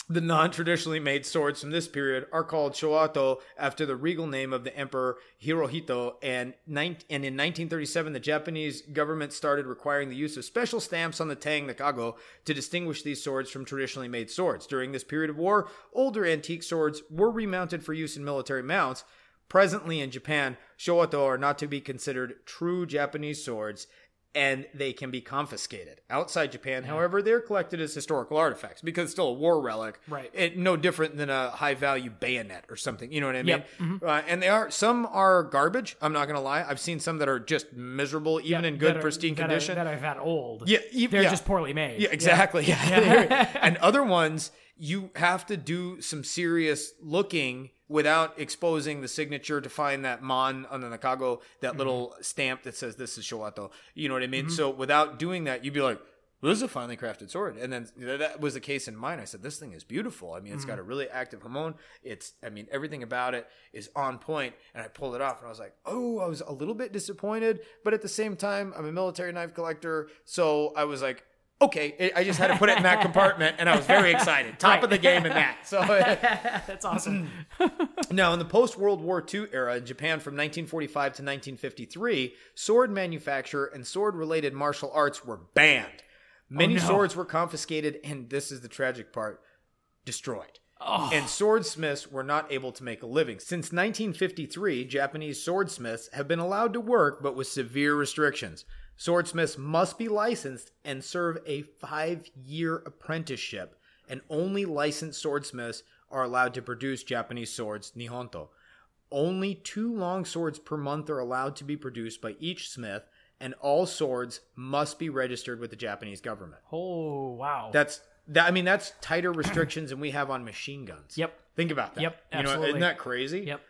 the non-traditionally made swords from this period are called showato after the regal name of the emperor Hirohito and, and in 1937 the Japanese government started requiring the use of special stamps on the tang nakago to distinguish these swords from traditionally made swords. During this period of war, older antique swords were remounted for use in military mounts. Presently in Japan, showato are not to be considered true Japanese swords and they can be confiscated. Outside Japan, however, they're collected as historical artifacts because it's still a war relic. Right. It, no different than a high value bayonet or something. You know what I mean? Yep. Uh, and they are some are garbage. I'm not gonna lie. I've seen some that are just miserable, even in good are- pristine that are- condition. that I've had old. Yeah, they're yeah. just poorly made. Yeah, exactly. Yeah. and other ones, you have to do some serious looking without exposing the signature to find that mon on the nakago, that Mm-hmm. little stamp that says this is showato. You know what I mean? So without doing that, you'd be like, this is a finely crafted sword. And then that was the case in mine. I said, this thing is beautiful. I mean, it's got a really active hamon. It's, I mean, everything about it is on point. And I pulled it off and I was like, oh, I was a little bit disappointed. But at the same time, I'm a military knife collector. So I was like, okay, I just had to put it in that compartment and I was very excited. Top Right. of the game in that. So That's awesome. now, in the post World War II era in Japan from 1945 to 1953, sword manufacture and sword related martial arts were banned. Oh, Many no. swords were confiscated, and this is the tragic part destroyed. Oh. And swordsmiths were not able to make a living. Since 1953, Japanese swordsmiths have been allowed to work, but with severe restrictions. Swordsmiths must be licensed and serve a five year apprenticeship, and only licensed swordsmiths are allowed to produce Japanese swords, Nihonto. Only two long swords per month are allowed to be produced by each smith, and all swords must be registered with the Japanese government. oh wow. That's that. I mean, that's tighter restrictions than we have on machine guns. Yep. Think about that. Yep, You know, absolutely. isn't that crazy? Yep.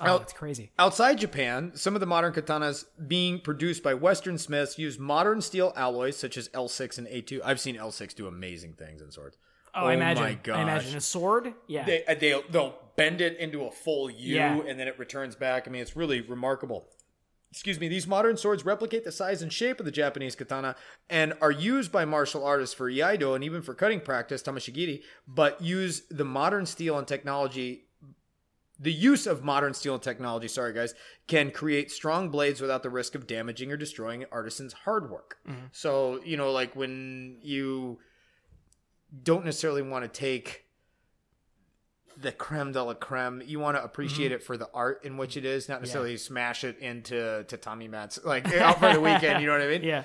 Oh, that's crazy. Outside Japan, some of the modern katanas being produced by Western smiths use modern steel alloys such as L6 and A2. I've seen L6 do amazing things in swords. Oh, I imagine. my gosh. I imagine a sword. Yeah. They, uh, they, they'll bend it into a full U Yeah. and then it returns back. I mean, it's really remarkable. Excuse me, these modern swords replicate the size and shape of the Japanese katana and are used by martial artists for iaido and even for cutting practice, tameshigiri, but use the modern steel and technology the use of modern steel technology, sorry guys, can create strong blades without the risk of damaging or destroying an artisan's hard work. Mm-hmm. So, you know, like when you don't necessarily want to take the creme de la creme, you want to appreciate mm-hmm. it for the art in which it is, not necessarily smash it into tatami mats like out for the weekend, you know what I mean? yeah.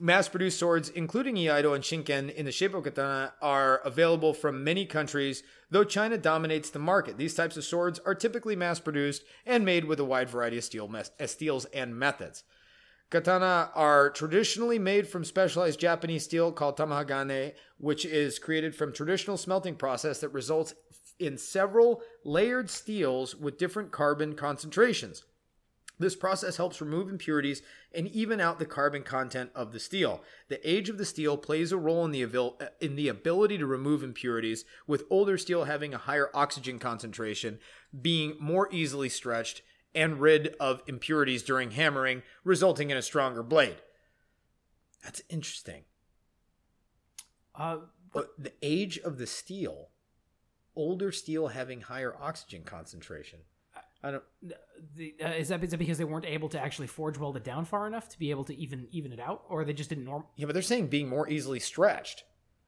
Mass-produced swords, including Iaido and Shinken in the shape of katana, are available from many countries, though China dominates the market. These types of swords are typically mass-produced and made with a wide variety of steel mes- uh, steels and methods. Katana are traditionally made from specialized Japanese steel called tamahagane, which is created from traditional smelting process that results in several layered steels with different carbon concentrations. This process helps remove impurities and even out the carbon content of the steel. The age of the steel plays a role in the in the ability to remove impurities, with older steel having a higher oxygen concentration, being more easily stretched and rid of impurities during hammering, resulting in a stronger blade. That's interesting. Uh, But the age of the steel, older steel having higher oxygen concentration. I don't the, uh, is that is that because they weren't able to actually forge weld it down far enough to be able to even even it out, or they just didn't norm? Yeah, but they're saying being more easily stretched.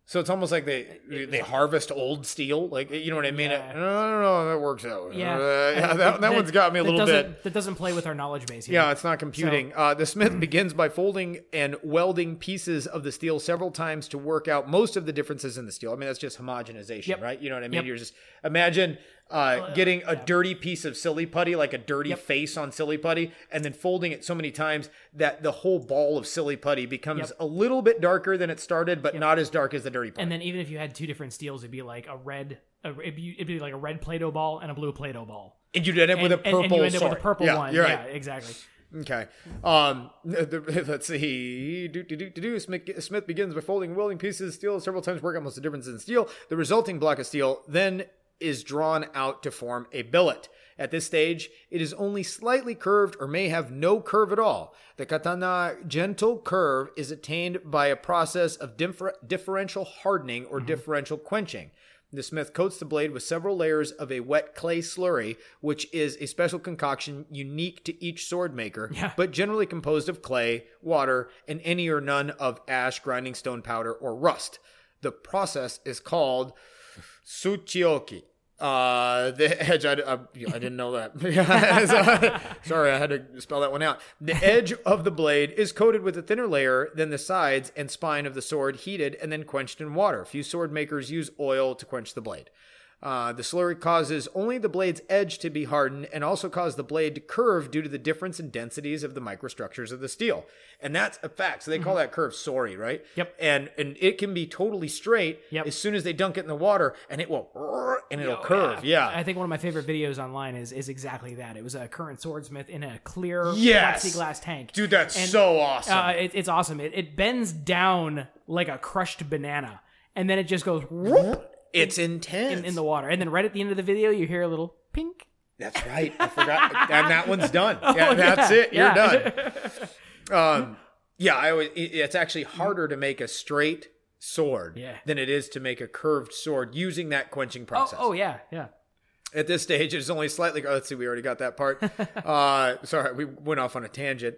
So it's almost like they they harvest old steel, like you know what I mean? Yeah. No, no, no, that works out. Yeah, Uh, yeah, that, that, one's got me a little bit. That doesn't play with our knowledge base. Here. Yeah, it's not computing. uh, the smith begins by folding and welding pieces of the steel several times to work out most of the differences in the steel. I mean, that's just homogenization, Yep. right? You know what I mean? Yep. You're just imagine uh, getting a dirty piece of silly putty, like a dirty Yep. face on silly putty, and then folding it so many times that the whole ball of silly putty becomes Yep. a little bit darker than it started, but not as dark as the dirty putty. And then even if you had two different steels, it'd be like a red. A, it'd, be, it'd be like a red Play-Doh ball and a blue Play-Doh ball. And you'd end up with a purple and, and you end up with a purple yeah, one. You're yeah, exactly. Okay. Um, the, let's see. Do, do, do, do, do. Smith, begins by folding and welding pieces of steel several times, work almost the difference in steel. The resulting block of steel then is drawn out to form a billet. At this stage, it is only slightly curved or may have no curve at all. The katana gentle curve is attained by a process of differ- differential hardening or mm-hmm. differential quenching. The smith coats the blade with several layers of a wet clay slurry, which is a special concoction unique to each sword maker, Yeah. but generally composed of clay, water, and any or none of ash, grinding stone powder, or rust. The process is called Tsuchioki. Uh, the edge, I, I, I didn't know that. Sorry, I had to spell that one out. The edge of the blade is coated with a thinner layer than the sides and spine of the sword, heated and then quenched in water. Few sword makers use oil to quench the blade. Uh, the slurry causes only the blade's edge to be hardened and also cause the blade to curve due to the difference in densities of the microstructures of the steel. And that's a fact. So they call that curve sori, right? Mm-hmm. Yep. And and it can be totally straight Yep. as soon as they dunk it in the water and it will and it'll Oh, curve. Yeah. I think one of my favorite videos online is is exactly that. It was a current swordsmith in a clear Yes. plexiglass tank. Dude, that's And, so awesome. Uh, it, it's awesome. It, it bends down like a crushed banana, and then it just goes whoop it's intense. in, in the water. And then right at the end of the video, you hear a little pink. That's right. I forgot. and that one's done. yeah, Oh, that's yeah, it. You're yeah. done. Um, yeah, I always, it- it's actually harder to make a straight sword Yeah. than it is to make a curved sword using that quenching Oh, process. oh yeah, yeah. At this stage, it's only slightly. Oh, let's see, we already got that part. uh, sorry, we went off on a tangent.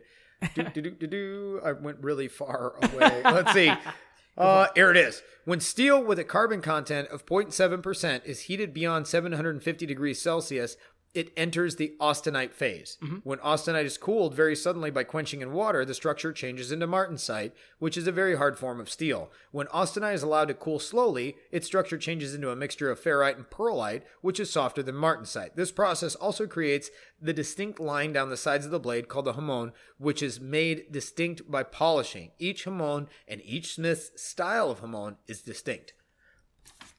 Do, do, do, do, do. I went really far away. Let's see. Uh, here it is. When steel with a carbon content of 0.7% is heated beyond 750 degrees Celsius, it enters the austenite phase. Mm-hmm. When austenite is cooled very suddenly by quenching in water, the structure changes into martensite, which is a very hard form of steel. When austenite is allowed to cool slowly, its structure changes into a mixture of ferrite and pearlite, which is softer than martensite. This process also creates the distinct line down the sides of the blade called the hamon, which is made distinct by polishing. Each hamon and each smith's style of hamon is distinct.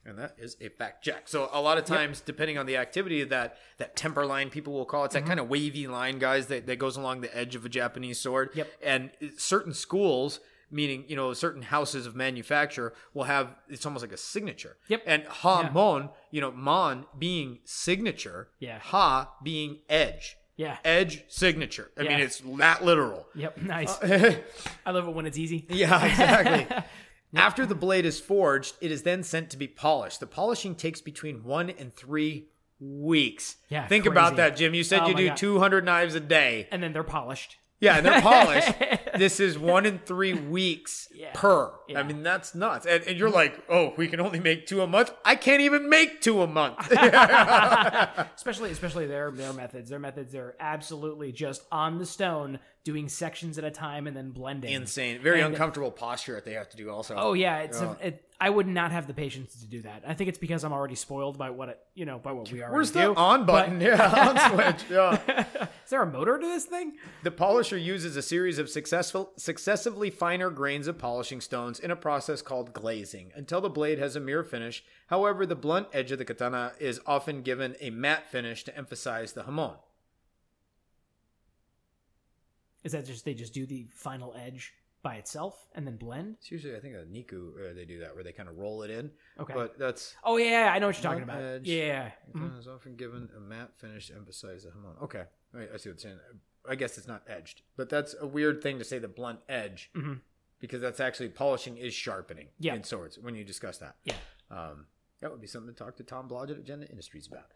And that is a fact check. So a lot of times, depending on the activity, that that temper line people will call it, it's Mm-hmm. that kind of wavy line, guys, that, that goes along the edge of a Japanese sword. Yep. And certain schools, meaning you know certain houses of manufacture, will have it's almost like a signature. Yep. And ha mon, you know, mon being signature, Yeah. ha being edge, Yeah. edge signature. I mean, it's that literal. Yep. Nice. Uh, I love it when it's easy. Yeah, exactly. After the blade is forged, it is then sent to be polished. The polishing takes between one and three weeks. Yeah, Think crazy. about that, Jim. You said Oh you do God. 200 knives a day. And then they're polished. Yeah, and they're polished. this is one in three weeks Yeah. per. Yeah. I mean, that's nuts. And, and you're like, oh, we can only make two a month. I can't even make two a month. especially especially their their methods. Their methods are absolutely just on the stone, doing sections at a time and then blending. Insane. Very And- uncomfortable posture that they have to do also. Oh yeah, it's a, oh. it, I would not have the patience to do that. I think it's because I'm already spoiled by what it, you know by what we are. Where's do. the on button? yeah, on switch. Yeah. Is there a motor to this thing? The polisher uses a series of successful, successively finer grains of polishing stones in a process called glazing until the blade has a mirror finish. However, the blunt edge of the katana is often given a matte finish to emphasize the hamon. Is that just they just do the final edge by itself and then blend? It's usually, I think, a Niku, uh, they do that where they kind of roll it in. Okay. But that's. Oh yeah, yeah, I know what you're talking about. edge. Yeah. Katana is often given a matte finish to emphasize the hamon. Okay. Right, I see what you're saying. I guess it's not edged, but that's a weird thing to say the blunt edge Mhm. because that's actually polishing is sharpening Yeah. in swords when you discuss that. Yeah. Um, that would be something to talk to Tom Blodgett at Jende Industries about.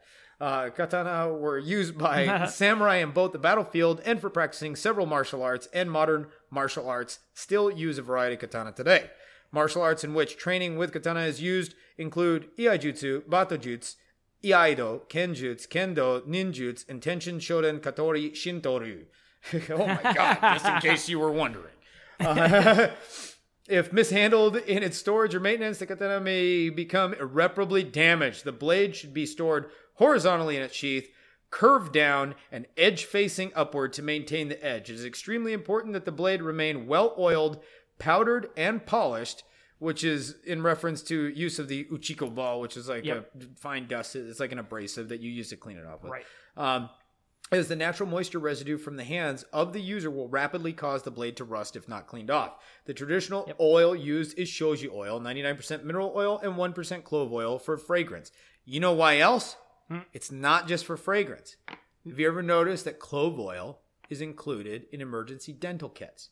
Uh, katana were used by samurai in both the battlefield and for practicing several martial arts, and modern martial arts still use a variety of katana today. Martial arts in which training with katana is used include iaijutsu, batojutsu, iaido, kenjutsu, kendo, ninjutsu, and tenshin shoden katori shinto-ryu. oh my god, just in case you were wondering. Uh, if mishandled in its storage or maintenance, the katana may become irreparably damaged. The blade should be stored horizontally in its sheath, curved down, and edge facing upward to maintain the edge. It is extremely important that the blade remain well oiled, powdered, and polished. Which is in reference to use of the uchiko ball, which is like Yep. a fine dust. It's like an abrasive that you use to clean it off with. Right. Um, as the natural moisture residue from the hands of the user will rapidly cause the blade to rust if not cleaned off. The traditional oil used is choji oil, 99% mineral oil, and 1% clove oil for fragrance. You know why else? Hmm. It's not just for fragrance. Have you ever noticed that clove oil is included in emergency dental kits?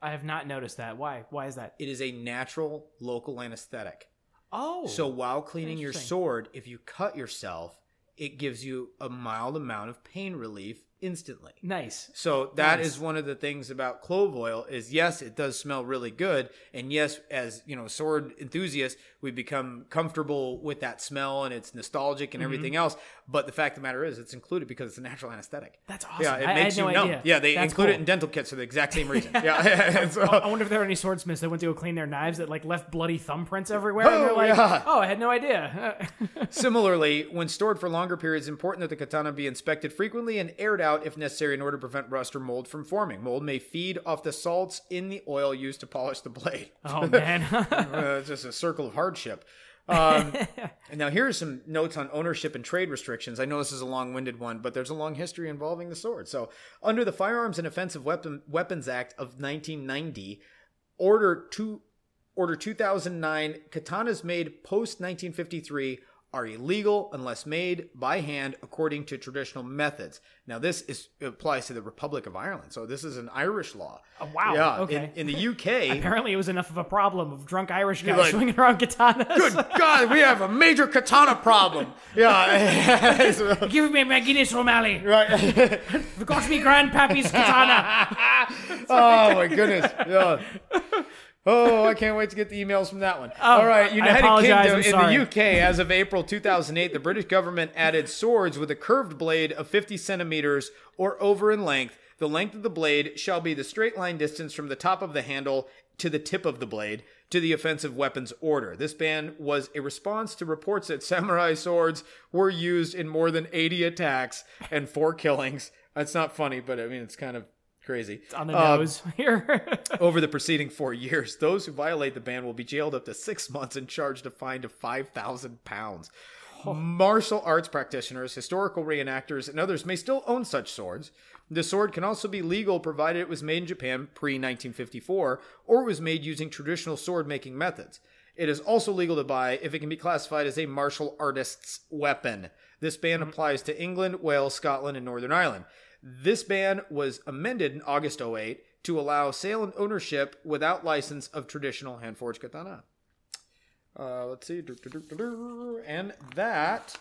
I have not noticed that. Why? Why is that? It is a natural local anesthetic. Oh. So while cleaning your sword, if you cut yourself, it gives you a mild amount of pain relief instantly. Nice. So that is Nice. one of the things about clove oil is yes, it does smell really good, and yes, as you know, sword enthusiasts, we become comfortable with that smell and it's nostalgic Mm-hmm. and everything else. But the fact of the matter is, it's included because it's a natural anesthetic. That's awesome. Yeah, it I- I makes no you numb. idea. Yeah, they That's include it in dental kits for the exact same reason. yeah, So- I wonder if there are any swordsmiths that went to go clean their knives that like left bloody thumbprints everywhere. and they're Oh, like, yeah. oh, I had no idea. Similarly, when stored for longer periods, it's important that the katana be inspected frequently and aired out if necessary in order to prevent rust or mold from forming. Mold may feed off the salts in the oil used to polish the blade. oh man. Uh, it's just a circle of hardship. Um, and now here are some notes on ownership and trade restrictions. I know this is a long-winded one, but there's a long history involving the sword. So, under the Firearms and Offensive Weapon, Weapons Act of 1990, Order two, Order 2009, katanas made post 1953 are illegal unless made by hand according to traditional methods. Now, this is applies to the Republic of Ireland, so this is an Irish law. Oh, wow. Yeah. Okay. In, in the UK, Apparently, it was enough of a problem of drunk Irish guys like, swinging around katanas. Good God, we have a major katana problem. Yeah. Give me my Guinness O'Malley. right. We got me grandpappy's katana. oh my goodness. Yeah. Oh, I can't wait to get the emails from that one. All right, United Kingdom in sorry. the UK as of April 2008, the British government added swords with a curved blade of 50 centimeters or over in length. The length of the blade shall be the straight line distance from the top of the handle to the tip of the blade to the offensive weapons order. This ban was a response to reports that samurai swords were used in more than 80 attacks and four killings. That's not funny, but I mean it's kind of crazy. On the Um, nose here. over the preceding four years. Those who violate the ban will be jailed up to six months and charged a fine of five thousand pounds. Martial arts practitioners, historical reenactors, and others may still own such swords. The sword can also be legal provided it was made in Japan pre 1954 or it was made using traditional sword making methods. It is also legal to buy if it can be classified as a martial artist's weapon. This ban applies to England, Wales, Scotland, and Northern Ireland. This ban was amended in August 08 to allow sale and ownership without license of traditional hand forged katana. Uh, let's see. And that,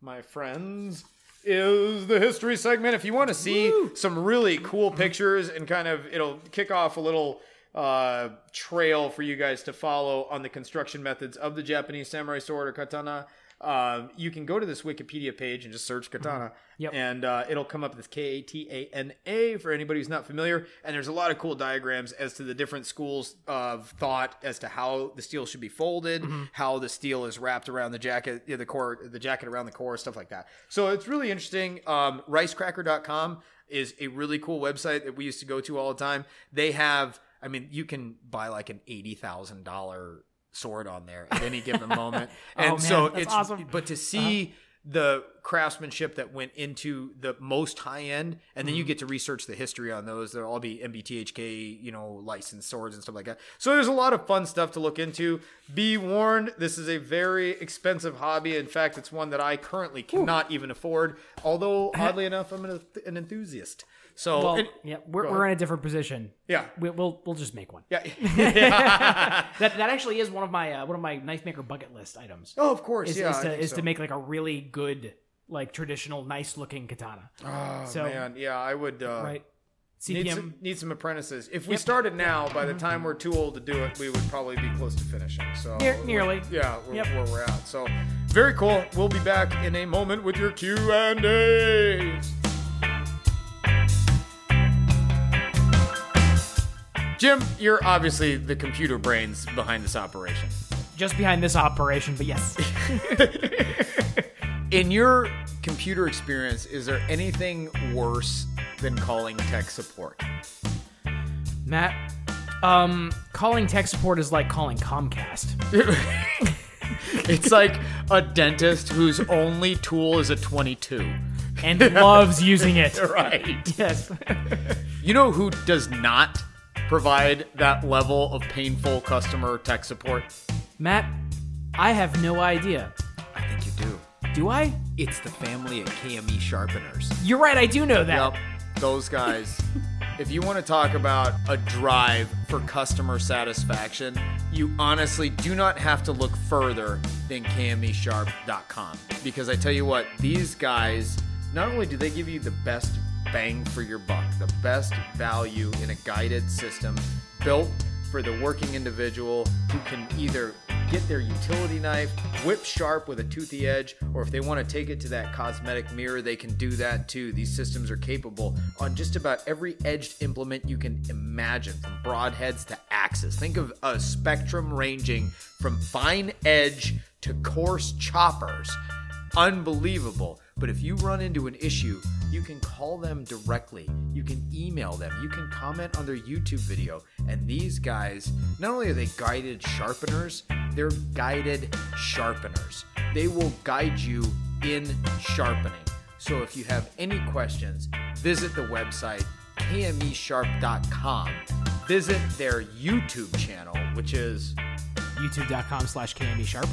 my friends, is the history segment. If you want to see some really cool pictures and kind of, it'll kick off a little uh, trail for you guys to follow on the construction methods of the Japanese samurai sword or katana. Um, you can go to this Wikipedia page and just search katana, Yep. and uh, it'll come up with K A T A N A for anybody who's not familiar. And there's a lot of cool diagrams as to the different schools of thought as to how the steel should be folded, how the steel is wrapped around the jacket, yeah, the core, the jacket around the core, stuff like that. So it's really interesting. Um, Ricecracker.com is a really cool website that we used to go to all the time. They have, I mean, you can buy like an eighty thousand dollar sword on there at any given moment, and Oh, man, so it's awesome. but to see the craftsmanship that went into the most high end, and then you Mm-hmm. get to research the history on those. They'll all be NBTHK, you know, licensed swords and stuff like that. So there's a lot of fun stuff to look into. Be warned, this is a very expensive hobby. In fact, it's one that I currently cannot even afford. Although oddly enough, I'm an, an enthusiast. So well, and- yeah, we're, we're in a different position. yeah, We, we'll we'll just make one. yeah. That that actually is one of my uh, one of my knife maker bucket list items. oh, of course, Is, yeah. is to is so. to make like a really good like traditional nice looking katana. Oh so- man, yeah, I would. Uh, right. Need some, need some apprentices. If we started now, by the time we're too old to do it, we would probably be close to finishing. So Near- nearly. yeah, we're, Yep. where we're at. So very cool. We'll be back in a moment with your Q and A's. Jim, you're obviously the computer brains behind this operation. just behind this operation, but yes. In your computer experience, is there anything worse than calling tech support? Matt, um, calling tech support is like calling Comcast. It's like a dentist whose only tool is a 22. and loves using it. Right. Yes. You know who does not provide that level of painful customer tech support? Matt, I have no idea. I think you do. Do I? It's the family at KME Sharpeners. You're right, I do know that. Yep, those guys. if you want to talk about a drive for customer satisfaction, you honestly do not have to look further than KMESharp.com. Because I tell you what, these guys, not only do they give you the best bang for your buck, the best value in a guided system built for the working individual who can either get their utility knife whip sharp with a toothy edge, or if they want to take it to that cosmetic mirror, they can do that too. These systems are capable on just about every edged implement you can imagine, from broadheads to axes. Think of a spectrum ranging from fine edge to coarse choppers. Unbelievable. But if you run into an issue, you can call them directly. You can email them. You can comment on their YouTube video. And these guys, not only are they guided sharpeners, they're guided sharpeners. They will guide you in sharpening. So if you have any questions, visit the website kmesharp.com. Visit their YouTube channel, which is YouTube.com slash KME Sharp.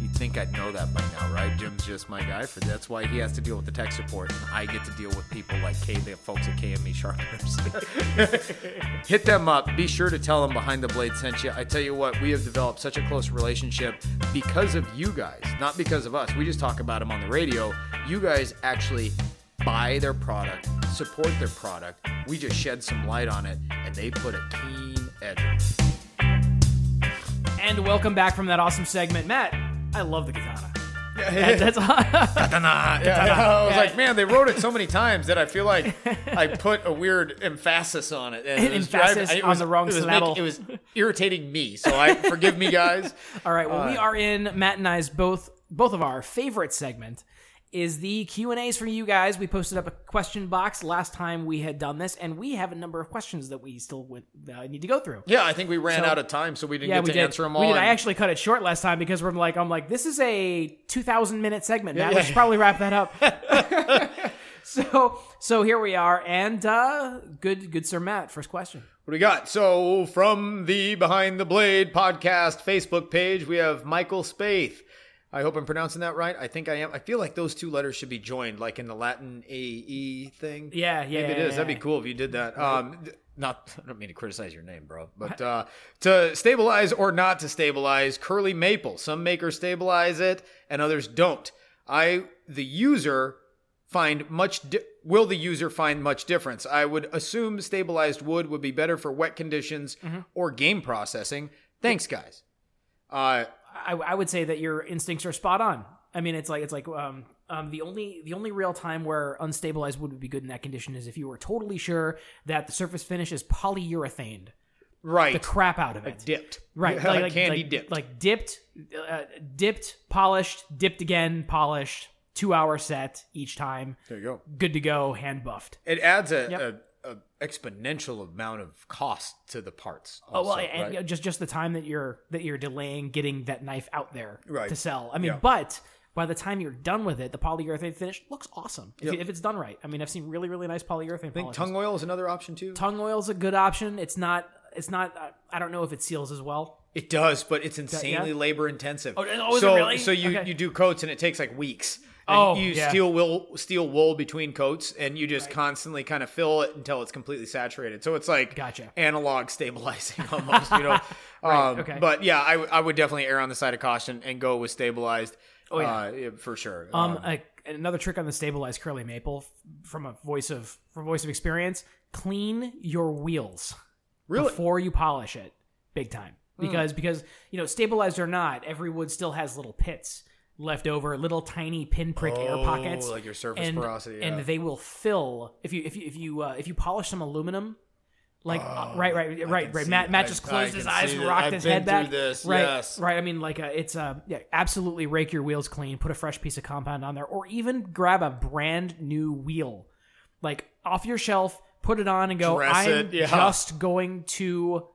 You'd think I'd know that by now, right? Jim's just my guy for that's why he has to deal with the tech support, and I get to deal with people like K, the folks at KME Sharpeners. Hit them up. Be sure to tell them Behind the Blade sent you. I tell you what, we have developed such a close relationship because of you guys, not because of us. We just talk about them on the radio. You guys actually buy their product, support their product. We just shed some light on it, and they put a keen edge. on it. And welcome back from that awesome segment. Matt, I love the katana. That- that's Yeah, yeah, I was Yeah. like, man, they wrote it so many times that I feel like I put a weird emphasis on it. And it was Emphasis driving- it on the wrong it was, syllable. making- it was irritating me. So I forgive me, guys. All right. Well, we Uh, are in Matt and I's both both of our favorite segment is the Q and A's for you guys. We posted up a question box last time we had done this, and we have a number of questions that we still would, uh, need to go through. Yeah, I think we ran So- out of time, so we didn't Yeah, get we to did. answer them all. We did. I actually cut it short last time because we're like, I'm like, this is a 2,000 minute segment. Matt. Yeah. We should probably wrap that up. so, so here we are, and uh, good, good, Sir Matt. First question. What do we got? So, from the Behind the Blade podcast Facebook page, we have Michael Spaeth. I hope I'm pronouncing that right. I think I am. I feel like those two letters should be joined, like in the Latin AE thing. Yeah, yeah, Maybe it yeah. That'd be cool if you did that. Um, not, I don't mean to criticize your name, bro, but uh, to stabilize or not to stabilize, curly maple. Some makers stabilize it, and others don't. I, the user, find much. Di- will the user find much difference? I would assume stabilized wood would be better for wet conditions Mm-hmm. or game processing. Thanks, guys. Uh, I, I would say that your instincts are spot on. I mean, it's like it's like um, um, the only the only real time where unstabilized wood would be good in that condition is if you were totally sure that the surface finish is polyurethane, right. the crap out of it, dipped. right? Like, like candy like, dipped. like dipped, uh, dipped, polished, dipped again, polished. Two hour set each time, there you go. good to go, hand buffed. It adds a, Yep. Exponential amount of cost to the parts. Oh well, also, and right? you know, just just the time that you're that you're delaying getting that knife out there Right. to sell. I mean, Yeah. but by the time you're done with it, the polyurethane finish looks awesome if, Yep. if it's done right. I mean, I've seen really really nice polyurethane. I think polishes. tung oil is another option too. tung oil's a good option. It's not. It's not. Uh, I don't know if it seals as well. It does, but it's insanely yeah? labor intensive. Oh, oh, is so, really? So you, Okay. you do coats and it takes like weeks. And Oh, you yeah. steel wool, steel wool between coats, and you just constantly kind of fill it until it's completely saturated. So it's like Gotcha. analog stabilizing almost, you know. Right, um, okay. But yeah, I I would definitely err on the side of caution and go with stabilized. Oh, yeah. uh, for sure. Um, a, another trick on the stabilized curly maple from a voice of from voice of experience: clean your wheels. Really? before you polish it big time Hmm. because because you know stabilized or not every wood still has little pits left over little tiny pinprick air Oh, pockets like your surface and, porosity, yeah. and they will fill if you if you if you uh, if you polish some aluminum like uh, right right right right matt matt I- just I closed his can eyes and rocked his head back this, right yes. right i mean like uh, it's uh yeah absolutely rake your wheels clean put a fresh piece of compound on there or even grab a brand new wheel like off your shelf put it on and go Dress i'm yeah. just going to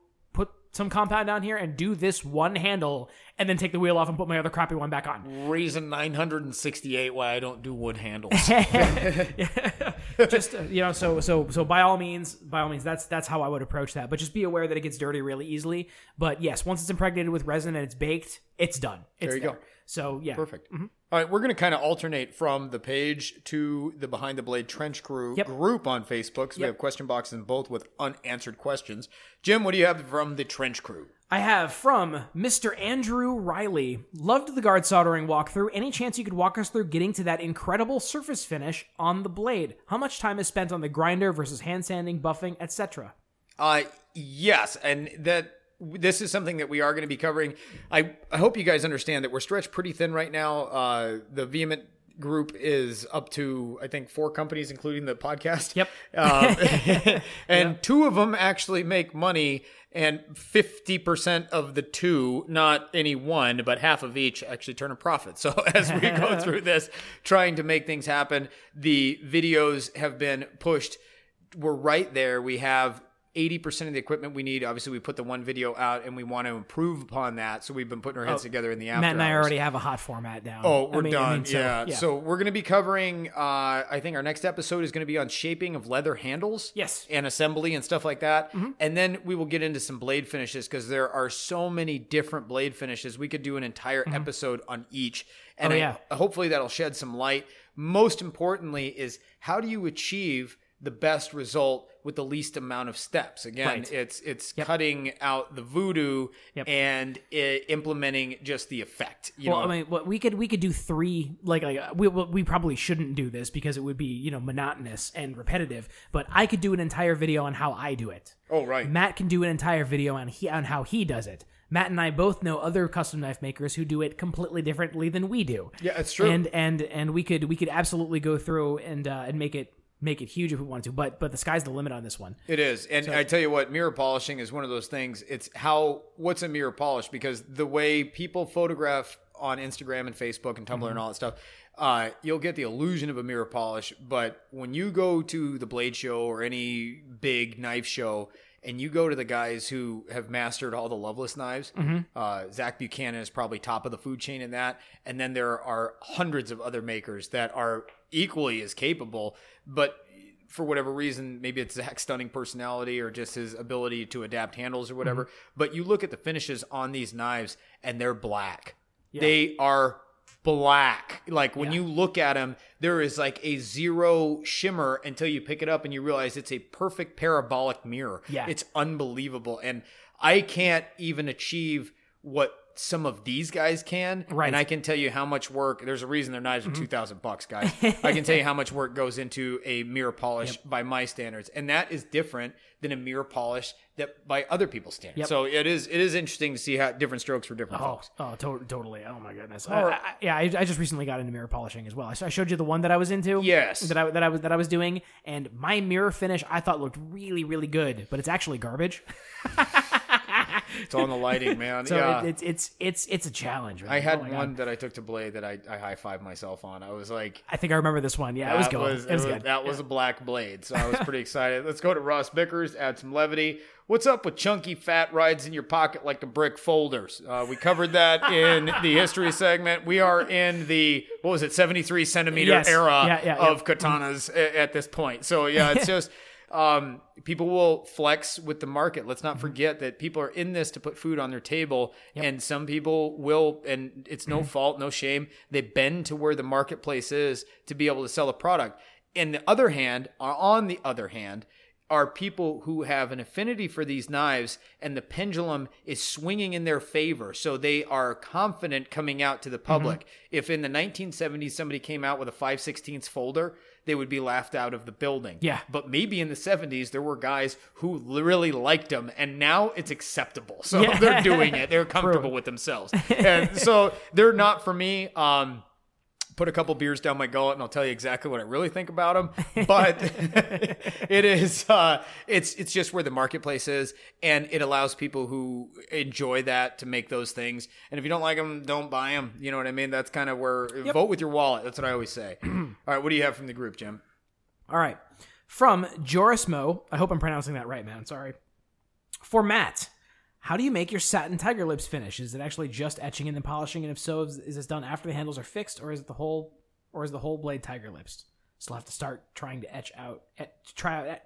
some compound down here and do this one handle and then take the wheel off and put my other crappy one back on. Reason 968 why I don't do wood handles. just uh, you know so so so by all means by all means that's that's how i would approach that. But just be aware that it gets dirty really easily. But yes once it's impregnated with resin and it's baked it's done. It's There you go. so yeah. Perfect. All right, we're going to kind of alternate from the page to the Behind the Blade Trench Crew Yep. group on Facebook. So we have question boxes in both with unanswered questions. Jim, what do you have from the Trench Crew? I have from Mr. Andrew Riley. Loved the guard soldering walkthrough. Any chance you could walk us through getting to that incredible surface finish on the blade? How much time is spent on the grinder versus hand sanding, buffing, etc.? Uh, yes, and that this is something that we are going to be covering. I, I hope you guys understand that we're stretched pretty thin right now. Uh, the vehement group is up to I think four companies, including the podcast. Yep. Um, and two of them actually make money, and fifty percent of the two, not any one, but half of each, actually turn a profit. So as we go through this, trying to make things happen, the videos have been pushed. We're right there. We have 80% of the equipment we need. Obviously, we put the one video out and we want to improve upon that. So we've been putting our heads together in the after Matt and I already have a hot format down. Oh, we're I mean- I done. mean, so, yeah. So we're going to be covering. Uh, I think our next episode is going to be on shaping of leather handles. Yes. And assembly and stuff like that. And then we will get into some blade finishes because there are so many different blade finishes. We could do an entire episode on each. And Oh, I- yeah. hopefully that'll shed some light. Most importantly, is how do you achieve the best result with the least amount of steps? Again, Right. it's it's cutting out the voodoo Yep. and i implementing just the effect. You well, know, I mean, what we could we could do three like like we we we probably shouldn't do this because it would be you know monotonous and repetitive. But I could do an entire video on how I do it. oh right. Matt can do an entire video on he on how he does it. Matt and I both know other custom knife makers who do it completely differently than we do. Yeah, it's true. And and and we could we could absolutely go through and uh, and make it make it huge if we wanted to. But but the sky's the limit on this one. It is. And I tell you what, mirror polishing is one of those things. It's how what's a mirror polish because the way people photograph on Instagram and Facebook and Tumblr Mm-hmm. and all that stuff, uh, you'll get the illusion of a mirror polish. But when you go to the Blade Show or any big knife show, and you go to the guys who have mastered all the Loveless knives, Mm-hmm. uh, Zach Buchanan is probably top of the food chain in that. And then there are hundreds of other makers that are equally as capable, but for whatever reason, maybe it's Zach's stunning personality or just his ability to adapt handles or whatever. But you look at the finishes on these knives and they're black. They are black. Like when you look at him, there is like a zero shimmer until you pick it up and you realize it's a perfect parabolic mirror. Yeah. It's unbelievable. And I can't even achieve what some of these guys can. Right. And I can tell you how much work. There's a reason their knives are two thousand bucks, guys. I can tell you how much work goes into a mirror polish by my standards, and that is different than a mirror polish that by other people's standards. Yep. So it is it is interesting to see how different strokes for different Oh, folks. oh, to- totally. Oh my goodness. All I- I, yeah, I, I just recently got into mirror polishing as well. I, I showed you the one that I was into. Yes. That I that I was that I was doing, and my mirror finish I thought looked really really good, but it's actually garbage. It's on the lighting, man. So yeah. it, it's it's it's it's a challenge. I had Oh my God. one that I took to Blade that I, I high fived myself on. I was like, I think I remember this one. Yeah, it was was, it was it good. that was a black blade, so I was pretty excited. Let's go to Ross Bickers, add some levity. What's up with chunky fat rides in your pocket like a brick folders? Uh, we covered that in the history segment. We are in the what was it, seventy three centimeter Yes. era Yeah, yeah, of katanas a- at this point. So yeah, it's just. Um, people will flex with the market. Let's Mm-hmm. not forget that people are in this to put food on their table, and some people will, and it's Mm-hmm. no fault, no shame. They bend to where the marketplace is to be able to sell a product. In the other hand, on the other hand, are people who have an affinity for these knives and the pendulum is swinging in their favor. So they are confident coming out to the public. If in the 1970s somebody came out with a 5 16 folder, they would be laughed out of the building. Yeah. But maybe in the 70s there were guys who really liked them and now it's acceptable. So Yeah. they're doing it. They're comfortable with themselves. And so they're not for me. Um put a couple beers down my gullet and I'll tell you exactly what I really think about them. But it is uh, it's it's just where the marketplace is, and it allows people who enjoy that to make those things. And if you don't like them, don't buy them. You know what I mean? That's kind of where vote with your wallet. That's what I always say. All right, what do you have from the group, Jim? All right. From Jorismo, I hope I'm pronouncing that right, man. Sorry. For Matt, how do you make your satin tiger lips finish? Is it actually just etching and then polishing? And if so, is, is this done after the handles are fixed, or is it the whole, or is the whole blade tiger lips? Still have to start trying to etch out, et, try out. Et,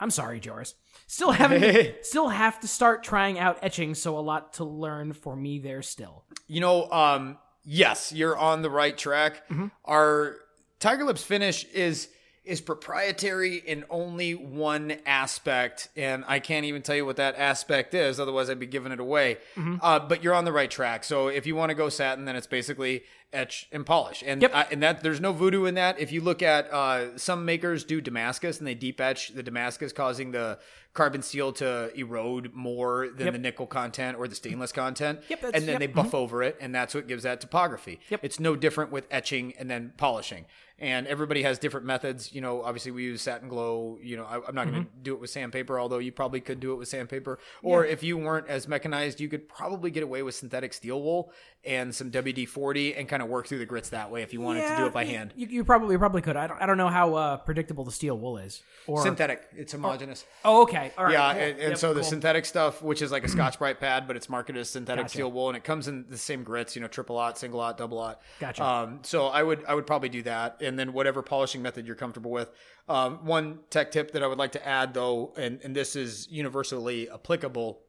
I'm sorry, Joris. Still haven't, still have to start trying out etching. So a lot to learn for me there still. You know, um, yes, you're on the right track. Our Tiger Lips finish is is proprietary in only one aspect, and I can't even tell you what that aspect is. Otherwise, I'd be giving it away. Mm-hmm. Uh, but you're on the right track. So if you want to go satin, then it's basically etch and polish, and Yep. I, and that there's no voodoo in that. If you look at uh, some makers do Damascus and they deep etch the Damascus, causing the carbon steel to erode more than Yep. the nickel content or the stainless content. Yep, that's- and then yep, they buff over it, and that's what gives that topography. Yep. It's no different with etching and then polishing. And everybody has different methods. You know, obviously we use satin glow. You know, I, I'm not going to do it with sandpaper, although you probably could do it with sandpaper. Or if you weren't as mechanized, you could probably get away with synthetic steel wool and some WD 40 and kind of work through the grits that way if you wanted to do it by hand. You, you probably you probably could. I don't, I don't know how uh, predictable the steel wool is. Or Synthetic, it's homogeneous. oh, okay, all right. Yeah, cool. and, and Yep, so the cool. synthetic stuff, which is like a Scotch Brite pad, but it's marketed as synthetic Gotcha. steel wool, and it comes in the same grits, you know, triple aught, single aught, double aught. Gotcha. Um, so I would I would probably do that, and then whatever polishing method you're comfortable with. Um, one tech tip that I would like to add, though, and and this is universally applicable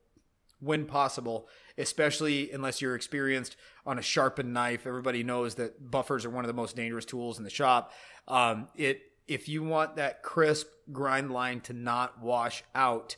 when possible, especially unless you're experienced on a sharpened knife. Everybody knows that buffers are one of the most dangerous tools in the shop. Um, it if you want that crisp grind line to not wash out,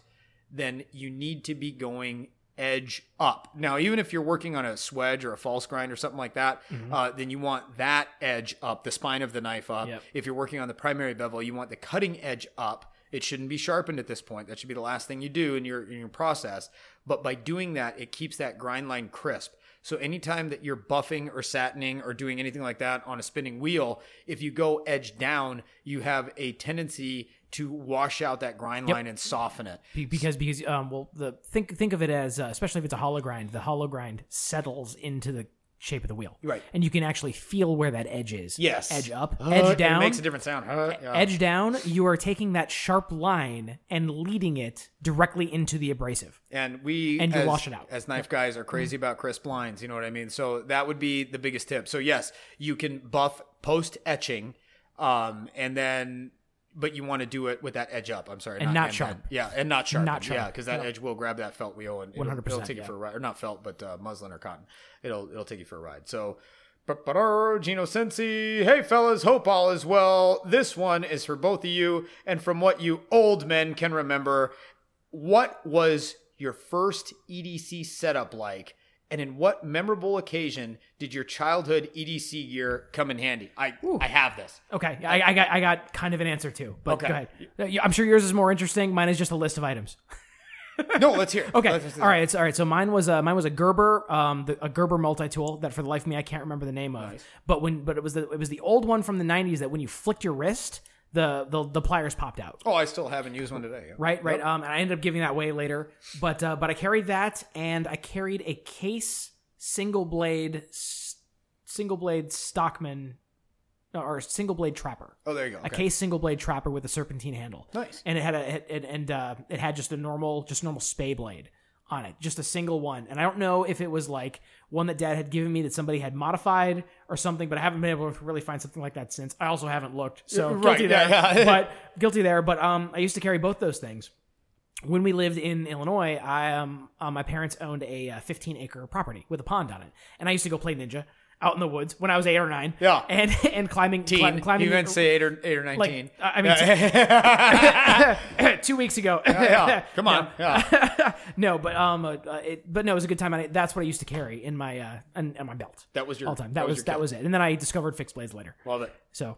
then you need to be going edge up. Now, even if you're working on a swedge or a false grind or something like that, uh, then you want that edge up, the spine of the knife up. Yep. If you're working on the primary bevel, you want the cutting edge up. It shouldn't be sharpened at this point. That should be the last thing you do in your in your process. But by doing that, it keeps that grind line crisp. So anytime that you're buffing or satining or doing anything like that on a spinning wheel, if you go edge down, you have a tendency to wash out that grind line and soften it. Because because um well the think think of it as uh, especially if it's a hollow grind the hollow grind settles into the shape of the wheel Right. and you can actually feel where that edge is Yes. edge up Uh, edge down It makes a different sound. Uh, yeah. edge down you are taking that sharp line and leading it directly into the abrasive and we And you as, wash it out. as knife guys are crazy about crisp lines you know what i mean so that would be the biggest tip so yes you can buff post etching um and then but you want to do it with that edge up i'm sorry And not then. sharp. yeah and not sharp Not sharp. yeah because that edge will grab that felt wheel and it'll, 100%, it'll take yeah. you for a ride or not felt but uh, muslin or cotton it'll it'll take you for a ride so Gino Sensi. Hey, fellas, hope all is well. This one is for both of you. And from what you old men can remember, what was your first EDC setup like? And in what memorable occasion did your childhood EDC gear come in handy? I I have this. okay I, I got I got kind of an answer too but Okay. go ahead Uh, I'm sure yours is more interesting mine is just a list of items No, let's hear. it. Okay. Let's- let's- all right. It's all right. So mine was a mine was a Gerber, um, the, a Gerber multi tool that for the life of me I can't remember the name of. But when but it was the it was the old one from the '90s that when you flicked your wrist, the the, the pliers popped out. Oh, I still haven't used one today. Right. Right. Um, and I ended up giving that away later. But uh, but I carried that, and I carried a case single blade single blade Stockman or single blade trapper Oh, there you go. a case single blade trapper with a serpentine handle. Nice. And it had a it- and uh, it had just a normal just normal spay blade on it, just a single one. And I don't know if it was like one that Dad had given me that somebody had modified or something, but I haven't been able to really find something like that since. I also haven't looked, so Right, guilty yeah, there. yeah. but guilty there. But um, I used to carry both those things. When we lived in Illinois, I um, uh, my parents owned a uh, 15 acre property with a pond on it, and I used to go play ninja out in the woods when I was eight or nine. Yeah. and and climbing, cli- climbing you meant say eight or eight or nineteen. like, I mean, two weeks ago. yeah, come on. No. Yeah. no, but um, uh, uh, it, but no, it was a good time. I, that's what I used to carry in my uh, in, in my belt That was your all time. That, was, your that was it. And then I discovered fixed blades later. Love it. So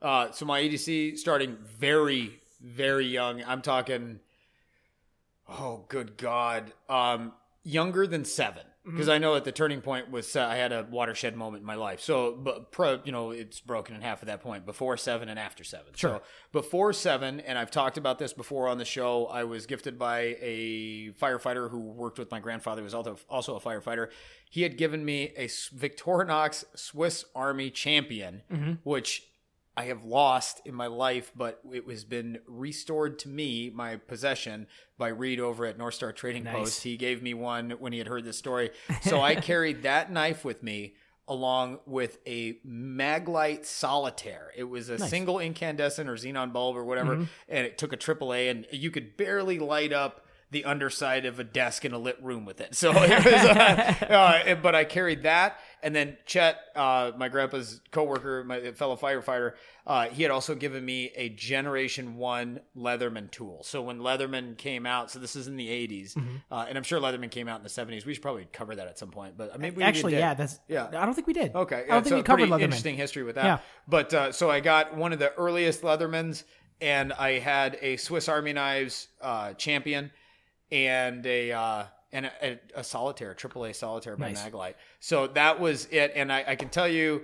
Uh, so my EDC starting very, very young. I'm talking. Oh, good God! Um, younger than seven, because I know at the turning point was uh, I had a watershed moment in my life. So, but pro, you know, it's broken in half at that point. Before seven and after seven. Sure. So before seven, and I've talked about this before on the show. I was gifted by a firefighter who worked with my grandfather, who was also also a firefighter. He had given me a Victorinox Swiss Army Champion, which I have lost in my life, but it has been restored to me, my possession, by Reed over at North Star Trading Post. He gave me one when he had heard this story. So I carried that knife with me along with a Maglite Solitaire. It was a single incandescent or xenon bulb or whatever, mm-hmm. and it took a AAA, and you could barely light up the underside of a desk in a lit room with it. So it was, uh, uh, but I carried that. And then Chet, uh, my grandpa's coworker, my fellow firefighter, uh, he had also given me a Generation One Leatherman tool. So when Leatherman came out, so this is in the '80s, uh, and I'm sure Leatherman came out in the '70s. We should probably cover that at some point. But maybe we Actually, yeah, that's Yeah. I don't think we did. Okay, I don't think so we covered Leatherman. Interesting history with that. Yeah. But uh, so I got one of the earliest Leathermans, and I had a Swiss Army knives uh, champion, and a uh, and a, a, a solitaire, AAA solitaire by Nice. Maglite. So that was it, and I, I can tell you.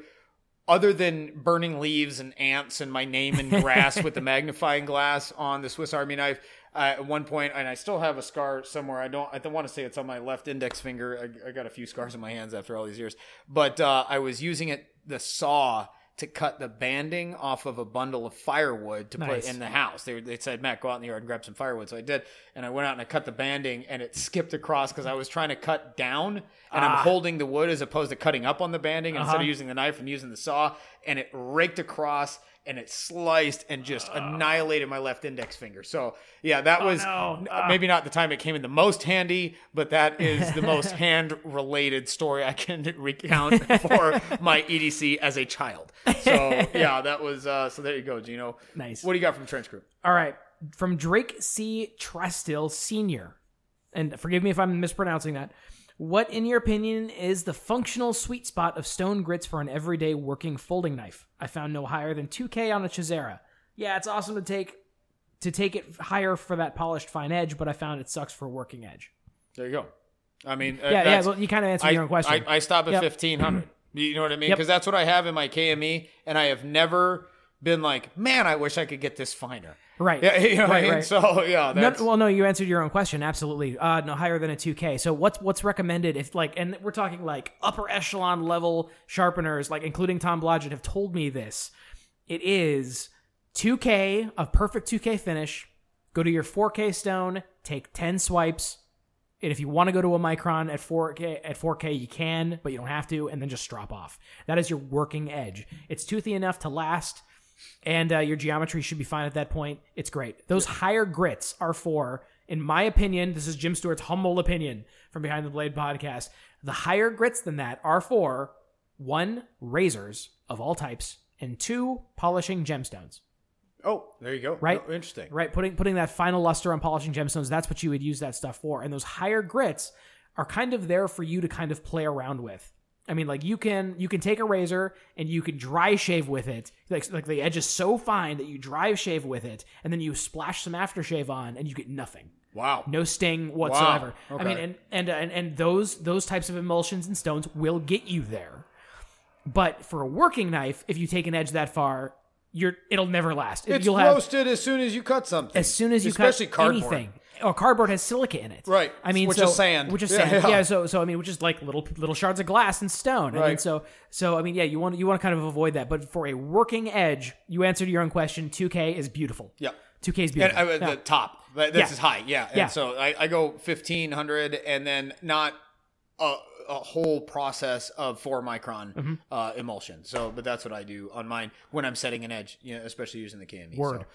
Other than burning leaves and ants and my name in grass with the magnifying glass on the Swiss Army knife, uh, at one point, and I still have a scar somewhere. I don't. I don't want to say it's on my left index finger. I, I got a few scars on my hands after all these years, but uh, I was using it the saw to cut the banding off of a bundle of firewood to Nice. put in the house. They, they said, Matt, go out in the yard and grab some firewood. So I did, and I went out and I cut the banding, and it skipped across because I was trying to cut down, and I'm holding the wood as opposed to cutting up on the banding. Instead Uh-huh. of using the knife, I'm using the saw, and it raked across. And it sliced and just annihilated my left index finger. So yeah, that was no. uh, maybe not the time it came in the most handy, but that is the most hand-related story I can recount for my EDC as a child. So yeah, that was. Uh, so there you go, Gino. Nice. What do you got from Trench Crew? All right. From Drake C. Trestill Sr. And forgive me if I'm mispronouncing that. What, in your opinion, is the functional sweet spot of stone grits for an everyday working folding knife? I found no higher than 2K on a Chosera. Yeah, it's awesome to take to take it higher for that polished fine edge, but I found it sucks for working edge. There you go. I mean, uh, Yeah, yeah. Well, you kind of answered I, your own question. I, I stop at Yep. fifteen hundred. You know what I mean? Yep. Because that's what I have in my KME, and I have never been like, man, I wish I could get this finer. right. Yeah, you know right, I mean. right. So yeah, No, well, no, you answered your own question. Absolutely. Uh, no higher than a 2K. So what's what's recommended if like, and we're talking like upper echelon level sharpeners, like including Tom Blodgett, have told me this. It is 2K, a perfect 2K finish. Go to your 4K stone, take 10 swipes. And if you want to go to a micron at 4K, at 4K, you can, but you don't have to, and then just drop off. That is your working edge. It's toothy enough to last and uh, your geometry should be fine at that point. It's great. Those higher grits are for, in my opinion, this is Jim Stewart's humble opinion from Behind the Blade podcast. The higher grits than that are for one, razors of all types, and two, polishing gemstones. oh, there you go. Right? Oh, interesting. Right, putting putting that final luster on polishing gemstones. That's what you would use that stuff for. And those higher grits are kind of there for you to kind of play around with. I mean, like you can you can take a razor and you can dry shave with it. Like like the edge is so fine that you dry shave with it, and then you splash some aftershave on, and you get nothing. Wow. No sting whatsoever. I Okay. mean, and and, uh, and and those those types of emulsions and stones will get you there. But for a working knife, if you take an edge that far, you're it'll never last. It's You'll have as soon as you cut something. as soon as you especially cut cardboard. anything. Or cardboard has silica in it, Right. I mean, Which so, is sand. which is Yeah, sand. yeah. Yeah. So, so I mean, which is like little little shards of glass and stone. I mean, Right. so so I mean, yeah, you want you want to kind of avoid that. But for a working edge, you answered your own question. 2K is beautiful. Yeah. 2K is beautiful. I, uh, Yeah. the top. This Yeah. is high. Yeah. And Yeah. so I, I go fifteen hundred, and then not a, a whole process of four micron Mm-hmm. uh, emulsion. So, but that's what I do on mine when I'm setting an edge. You know, especially using the KME. Word. So.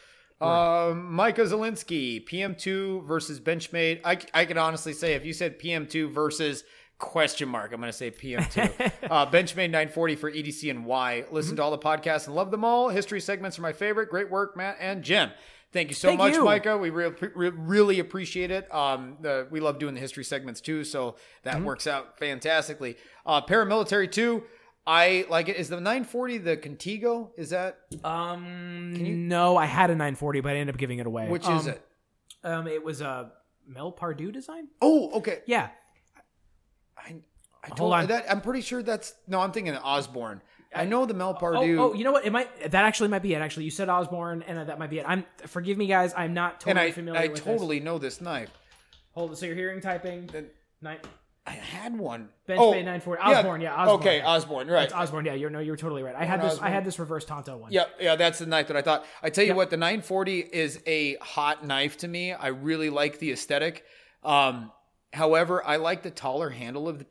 Um, Micah Zelinsky, PM2 versus Benchmade. I, I could honestly say if you said PM2 versus question mark, I'm going to say PM2. uh, Benchmade 940 for EDC and Y. Listen to all the podcasts and love them all. History segments are my favorite. Great work, Matt and Jim. Thank you so Thank much, you. Micah. We re- re- really appreciate it. Um, the, we love doing the history segments too, so that Mm-hmm. works out fantastically. Uh, paramilitary 2. I like it. Is the 940 the Contigo? Is that um, no, I had a 940, but I ended up giving it away. which Um, is it? Um, it was a Mel Pardue design. Oh, okay. Yeah. I, I Hold told, on. That, I'm pretty sure that's no. I'm thinking of Osborne. I know the Mel Oh, Pardue, oh, you know what? It might that actually might be it. Actually, you said Osborne, and that might be it. I'm forgive me, guys. I'm not and totally I familiar I with this. totally know this knife. Hold it. So you're hearing typing. Nine, I had one. Bench oh, Bay 940. Osborne, yeah, Osborne. Okay, Osborne. Right. Osborne. Yeah, you're no, you're totally right. I had this. I had this reverse Tonto one. Yeah, yeah, that's the knife that I thought. I tell you Yep. what, the 940 is a hot knife to me. I really like the aesthetic. Um, however, I like the taller handle of the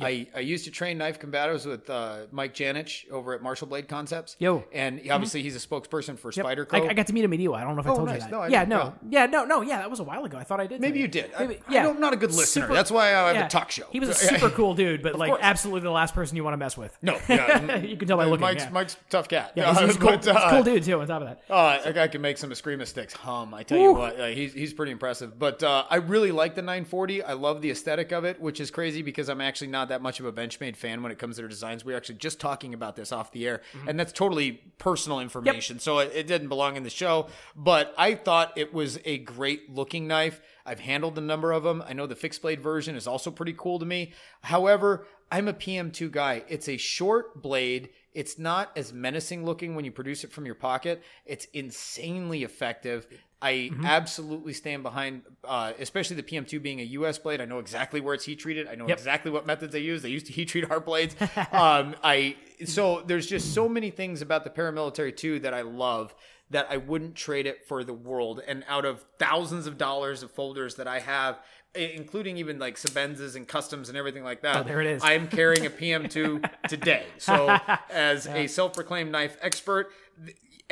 PM2, I, I used to train knife combatives with uh, Mike Janich over at Martial Blade Concepts. Yo. And obviously he's a spokesperson for Spider I, Co. I got to meet him at EWA. I don't know if I Oh, told nice. you that. No, I yeah, no, yeah, no, no, yeah. That was a while ago. I thought I did. Maybe you did. I, Maybe- I don't, I'm not a good listener. Super- That's why I have Yeah. a talk show. He was a super cool dude, but like course. absolutely the last person you want to mess with. No, yeah. you can tell by looking. Mike's, yeah. Mike's tough cat. Yeah, he's, he's, cool, But, he's a uh, cool dude too. On top of that, Uh, that guy can make some Eskrima sticks hum. I tell you what, uh, he's he's pretty impressive. But uh, I really like the 940. I love the aesthetic of it, which is crazy because I'm actually not that much of a Benchmade fan when it comes to their designs. We were actually just talking about this off the air, Mm-hmm. and that's totally personal information, so it, it didn't belong in the show. But I thought it was a great looking knife. I've handled a number of them. I know the fixed blade version is also pretty cool to me. However, I'm a PM2 guy. It's a short blade. It's not as menacing looking when you produce it from your pocket. It's insanely effective. I absolutely stand behind, uh, especially the PM2 being a US blade. I know exactly where it's heat treated. I know Yep. exactly what methods they use. They used to heat treat our blades. um, I so there's just so many things about the paramilitary 2 that I love that I wouldn't trade it for the world. And out of thousands of dollars of folders that I have, including even like Sebenzas and customs and everything like that, Oh, there it is. I'm carrying a PM2 today. So, as a self-proclaimed knife expert,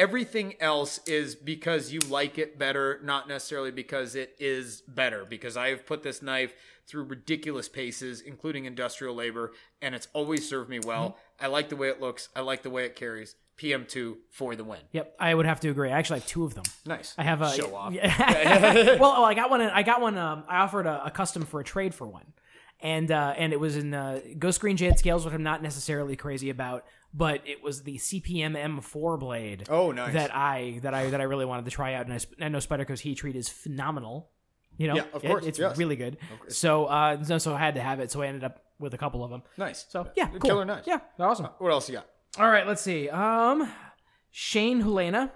everything else is because you like it better, not necessarily because it is better. Because I have put this knife through ridiculous paces, including industrial labor, and it's always served me well. Mm-hmm. I like the way it looks. I like the way it carries. PM2 for the win. yep, I would have to agree. I actually have two of them. Nice. I have a show off. well, oh, I got one. I got one. Um, I offered a, a custom for a trade for one, and uh, and it was in uh, Ghost Green Jade scales, which I'm not necessarily crazy about, but it was the CPM M4 blade. Oh, nice. That I that I that I really wanted to try out, and I, I know Spyderco's heat treat is phenomenal. You know, Yeah, of It- course, it's yes. really good. So, uh, so I had to have it. So I ended up with a couple of them. Nice. So yeah, cool. Killer knife. Yeah, they're awesome. What else you got? All right, let's see. Um, Shane Hulena.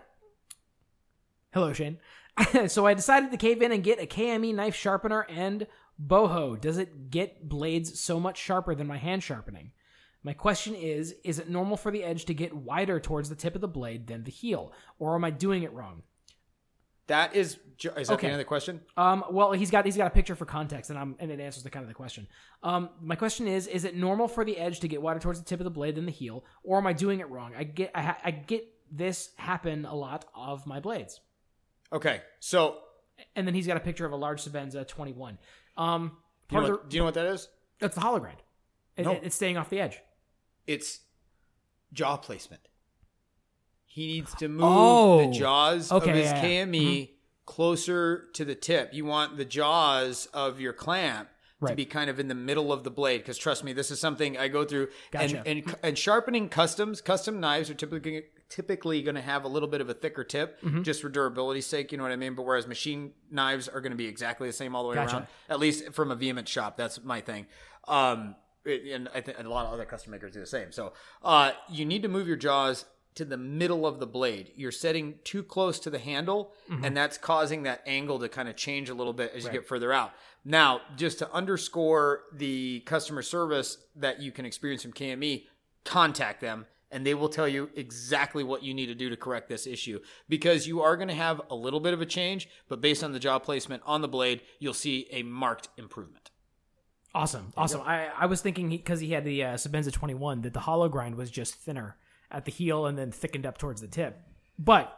Hello, Shane. so I decided to cave in and get a KME knife sharpener and boho. Does it get blades so much sharper than my hand sharpening? My question is: Is it normal for the edge to get wider towards the tip of the blade than the heel, or am I doing it wrong? That is. Is that Okay. the end of the question? Um, well, he's got he's got a picture for context, and I'm and it answers the kind of the question. Um, my question is: Is it normal for the edge to get wider towards the tip of the blade than the heel, or am I doing it wrong? I get I, ha- I get this happen a lot of my blades, Okay. So, and then he's got a picture of a large Sebenza 21. Um, do you, know of what, do you know what that is? the that's the hollow grind. It, No. it- it's staying off the edge. It's jaw placement. He needs to move Oh. the jaws Okay, of his yeah, yeah. KME closer to the tip. You want the jaws of your clamp to be kind of in the middle of the blade because trust me, this is something I go through. Gotcha. And, and and sharpening customs, custom knives are typically typically going to have a little bit of a thicker tip Mm-hmm. just for durability's sake. You know what I mean? But whereas machine knives are going to be exactly the same all the way Gotcha. around. At least from a vehement shop, that's my thing. Um, and I think a lot of other custom makers do the same. So uh, you need to move your jaws to the middle of the blade. You're setting too close to the handle, and that's causing that angle to kind of change a little bit as you get further out. Now, just to underscore the customer service that you can experience from KME, contact them. And they will tell you exactly what you need to do to correct this issue because you are going to have a little bit of a change, but based on the jaw placement on the blade, you'll see a marked improvement. Awesome, awesome. I, I was thinking because he, had the uh, Sebenza 21 that the hollow grind was just thinner at the heel and then thickened up towards the tip. But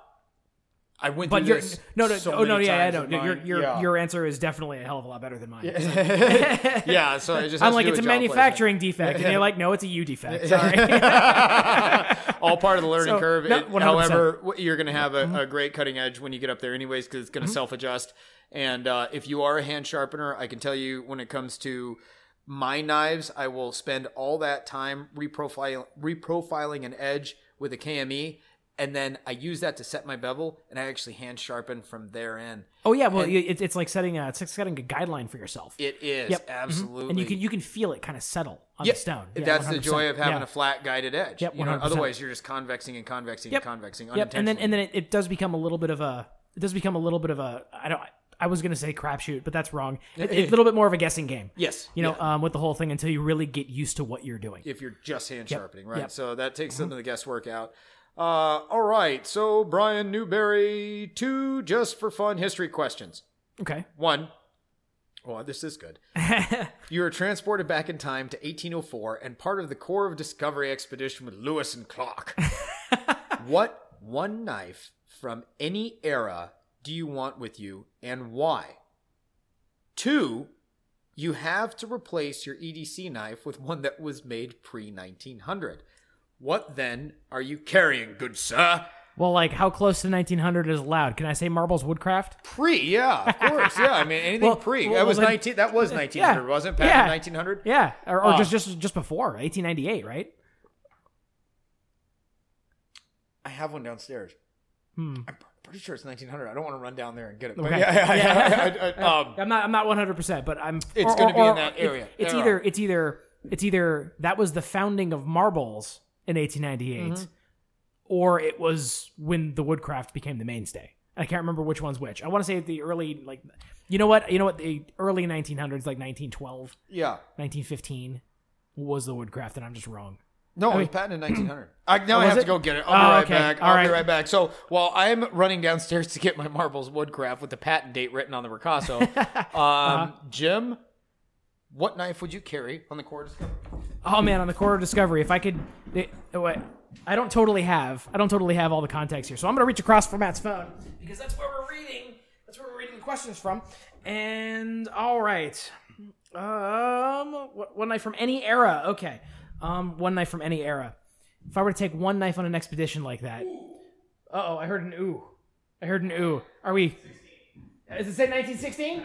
I went but through your this no no so oh no yeah I times know with your your yeah. your answer is definitely a hell of a lot better than mine. yeah. So it just I'm like it's a with jaw manufacturing defect, and you're like no, it's a U defect. Sorry. all part of the learning So, curve. no, It- however, you're going to have a, Mm-hmm. a great cutting edge when you get up there, anyways, because it's going to self adjust. And uh, if you are a hand sharpener, I can tell you when it comes to my knives, I will spend all that time reprofile, reprofiling an edge with a KME. And then I use that to set my bevel, and I actually hand sharpen from there in. oh yeah, well you- it's it's like setting a it's like setting a guideline for yourself. It is Yep. Mhm. absolutely, and you can you can feel it kind of settle on Yeah, the stone. Yeah, that's the 100%. joy of having Yeah. a flat guided edge. Yep, You know, otherwise, you're just convexing and convexing Yep. and convexing Yep, and then and then it, it does become a little bit of a it does become a little bit of a I don't I was gonna say crapshoot, but that's wrong. It- it's a little bit more of a guessing game. yes, You know, yeah, um, with the whole thing until you really get used to what you're doing. if you're just hand sharpening, right? Yep. Mm-hmm. So that takes some of the guesswork out. Uh, all right, so Brian Newberry, two just for fun history questions. Okay. One, Well, this is good. you were transported back in time to 1804 and part of the Corps of Discovery expedition with Lewis and Clark. what one knife from any era do you want with you and why? Two, you have to replace your EDC knife with one that was made pre 1900. What then are you carrying, good sir? well, like how close to 1900 is allowed? Can I say Marbles Woodcraft? Pre, yeah, of course, yeah. I mean, anything Well, pre. well, that was then- 19. That was 1900, wasn't it? Yeah. 1900. Yeah, or, or Oh. just just just before 1898, right? I have one downstairs. Hmm. I'm pretty sure it's 1900. I don't want to run down there and get it. Okay. yeah, yeah, yeah, Yeah. I- I- um, I'm not I'm not 100, percent but I'm. It's gonna be or- in that it- area. it's Era. either it's either it's either that was the founding of marbles in 1898, Mm-hmm. or it was when the woodcraft became the mainstay. I can't remember which one's which. I want to say the early like, you know what? You know what? The early 1900s, like 1912, yeah. 1915, was the woodcraft, and I'm just wrong. No, it was patented in 1900. I, now I have it? to go get it. I'll Oh, be right okay. back. I'll right. be right back. So while I'm running downstairs to get my marbles woodcraft with the patent date written on the Ricasso, um, Uh-huh. Jim, what knife would you carry on the Corps of Discovery? Oh man, on the Corps of discovery, if I could, what I don't totally have, I don't totally have all the context here, so I'm gonna reach across for Matt's phone because that's where we're reading. That's where we're reading the questions from. And all right, um, one knife from any era. Okay, um, one knife from any era. If I were to take one knife on an expedition like that, uh oh, I heard an ooh. I heard an ooh. Are we? Is it say 1916?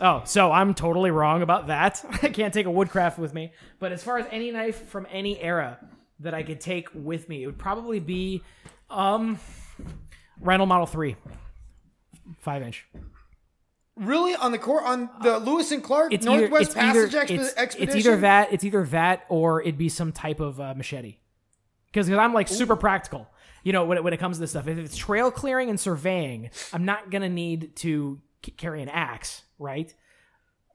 Oh, so I'm totally wrong about that. I can't take a woodcraft with me. But as far as any knife from any era that I could take with me, it would probably be um Randall Model 3. Five inch. Really on the Corps on the Lewis and Clark It's Northwest either, it's Passage either, expe- it's, expedition. it's either that, it's either that, or it'd be some type of uh, machete. Because I'm like super practical. You know, when it, when it comes to this stuff, if it's trail clearing and surveying, I'm not gonna need to carry an axe, right?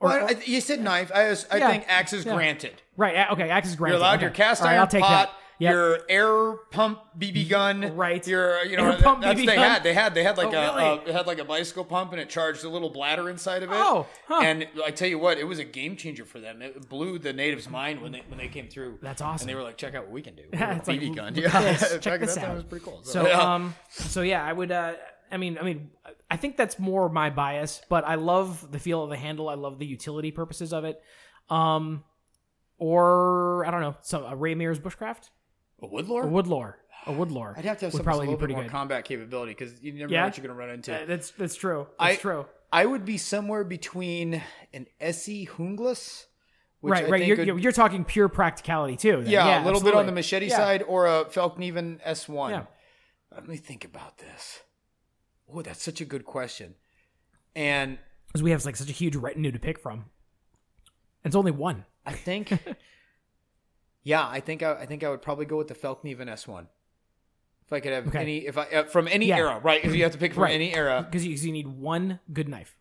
Well, I- you said knife. I, was, I Yeah. think axe is Yeah. granted. Right. Okay. Axe is granted. You're allowed okay. your cast right, iron I'll take pot, that. Yep. your air pump BB gun, Right. Your you know Air that- pump that's BB they gun? had. They had they had like Oh, a, really? uh, it had like a bicycle pump and it charged a little bladder inside of it. Oh, huh. and I tell you what, it was a game changer for them. It blew the natives' mind when they when they came through. That's awesome. And they were like, check out what we can do. Yeah, it's a like, BB gun. Yeah, this. Check this that out. It was pretty cool. So yeah. um so yeah, I would uh I mean I mean I think that's more my bias, but I love the feel of the handle. I love the utility purposes of it. Um or I don't know, some a Ray Mears bushcraft? a woodlore. A woodlore. A woodlore. I'd have to have something probably a little bit more good. combat capability because you never Yeah? know what you're going to run into. Uh, that's that's true. That's I- true. I would be somewhere between an ESEE which Right, I right. You're, would- you're, you're talking pure practicality too. then. yeah, a little bit on the machete Yeah. side, or a Fallkniven S1. Yeah. Let me think about this. Oh, that's such a good question. And Because we have like such a huge retinue to pick from. It's only one. I think, yeah, I think I, I think I would probably go with the Fallkniven S1. If I could have Okay. any, if I uh, from any Yeah. era, right? If you have to pick from Right. any era, Because you, you need one good knife.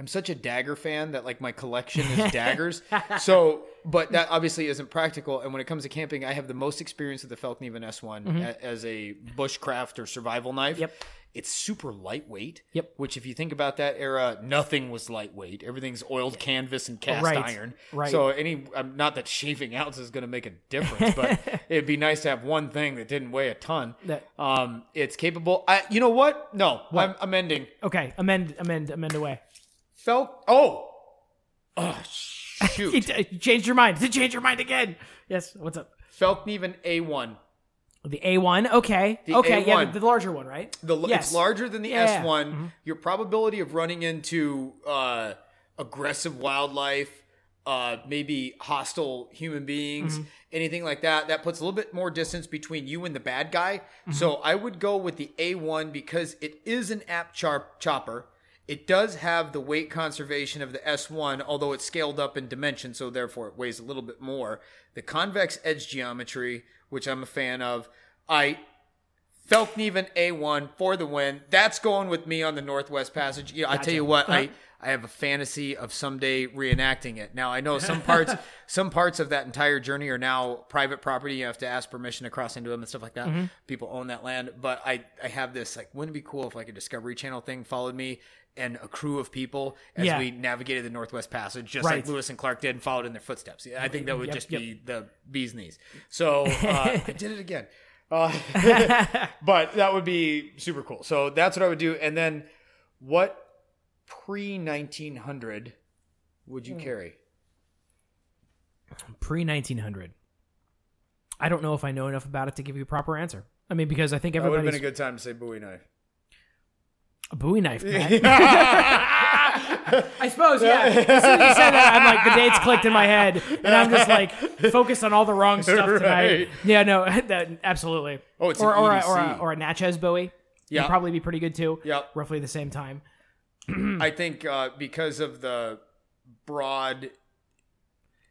I'm such a dagger fan that like my collection is daggers. So, but that obviously isn't practical. And when it comes to camping, I have the most experience with the Fallkniven S1 a- as a bushcraft or survival knife. Mm-hmm. Yep. It's super lightweight. Yep. Which, if you think about that era, nothing was lightweight. Everything's oiled canvas and cast Right. iron. Right. So any, um, not that shaving ounce is going to make a difference, but it'd be nice to have one thing that didn't weigh a ton. That- Um, it's capable. I, you know what? No, I'm amending. Okay, amend, amend, amend away. Felt. Oh. Oh shoot. You, you changed your mind. Did you changed your mind again. Yes. What's up? Fallkniven A1. The A1. Okay. The okay. Yeah, A1. the, the larger one, right? The Yes. it's larger than the Yeah, yeah. S1. Your probability of running into uh, aggressive wildlife, uh, maybe hostile human beings, Mm-hmm. anything like that, that puts a little bit more distance between you and the bad guy. Mm-hmm. So I would go with the A1 because it is an app char- chopper. It does have the weight conservation of the S1, although it's scaled up in dimension, so therefore it weighs a little bit more. The convex edge geometry, which I'm a fan of, I Fallkniven A1 for the win. That's going with me on the Northwest Passage. You know, I tell you what, I I have a fantasy of someday reenacting it. Now I know some parts some parts of that entire journey are now private property. You have to ask permission to cross into them and stuff like that. Mm-hmm. People own that land, but I I have this like wouldn't it be cool if like a Discovery Channel thing followed me and a crew of people as Yeah. we navigated the Northwest Passage, just Right. like Lewis and Clark did, and followed in their footsteps. I think that would Yep, just yep. be the bee's knees. So uh, I did it again. Uh, but that would be super cool. So that's what I would do. And then what pre 1900 would Hmm. you carry? Pre 1900. I don't know if I know enough about it to give you a proper answer. I mean, because I think That would have been a good time to say Bowie knife. a Bowie knife. Matt. I suppose, yeah. As soon as you said that, I'm like, the dates clicked in my head, and I'm just like focused on all the wrong stuff tonight. Right. Yeah, no, that absolutely. Oh, it's or or, a, or, a, or a Natchez Bowie. Yeah. Probably be pretty good too. Yeah, Roughly the same time. I think uh, because of the broad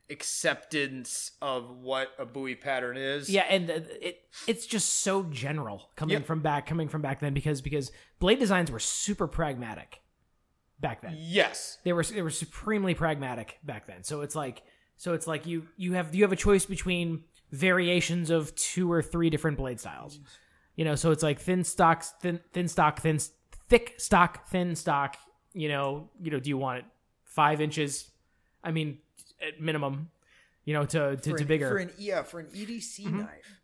acceptance of what a Bowie pattern is. Yeah, and it it's just so general coming Yep. from back coming from back then because because blade designs were super pragmatic back then. Yes. They were they were supremely pragmatic back then. So it's like so it's like you you have you have a choice between variations of two or three different blade styles. You know, so it's like thin stocks, thin thin stock, thin thick stock, thin stock. You know, you know, do you want it five inches? I mean, at minimum. You know, to to, For to an- bigger. For an, yeah, for an EDC mm-hmm. knife.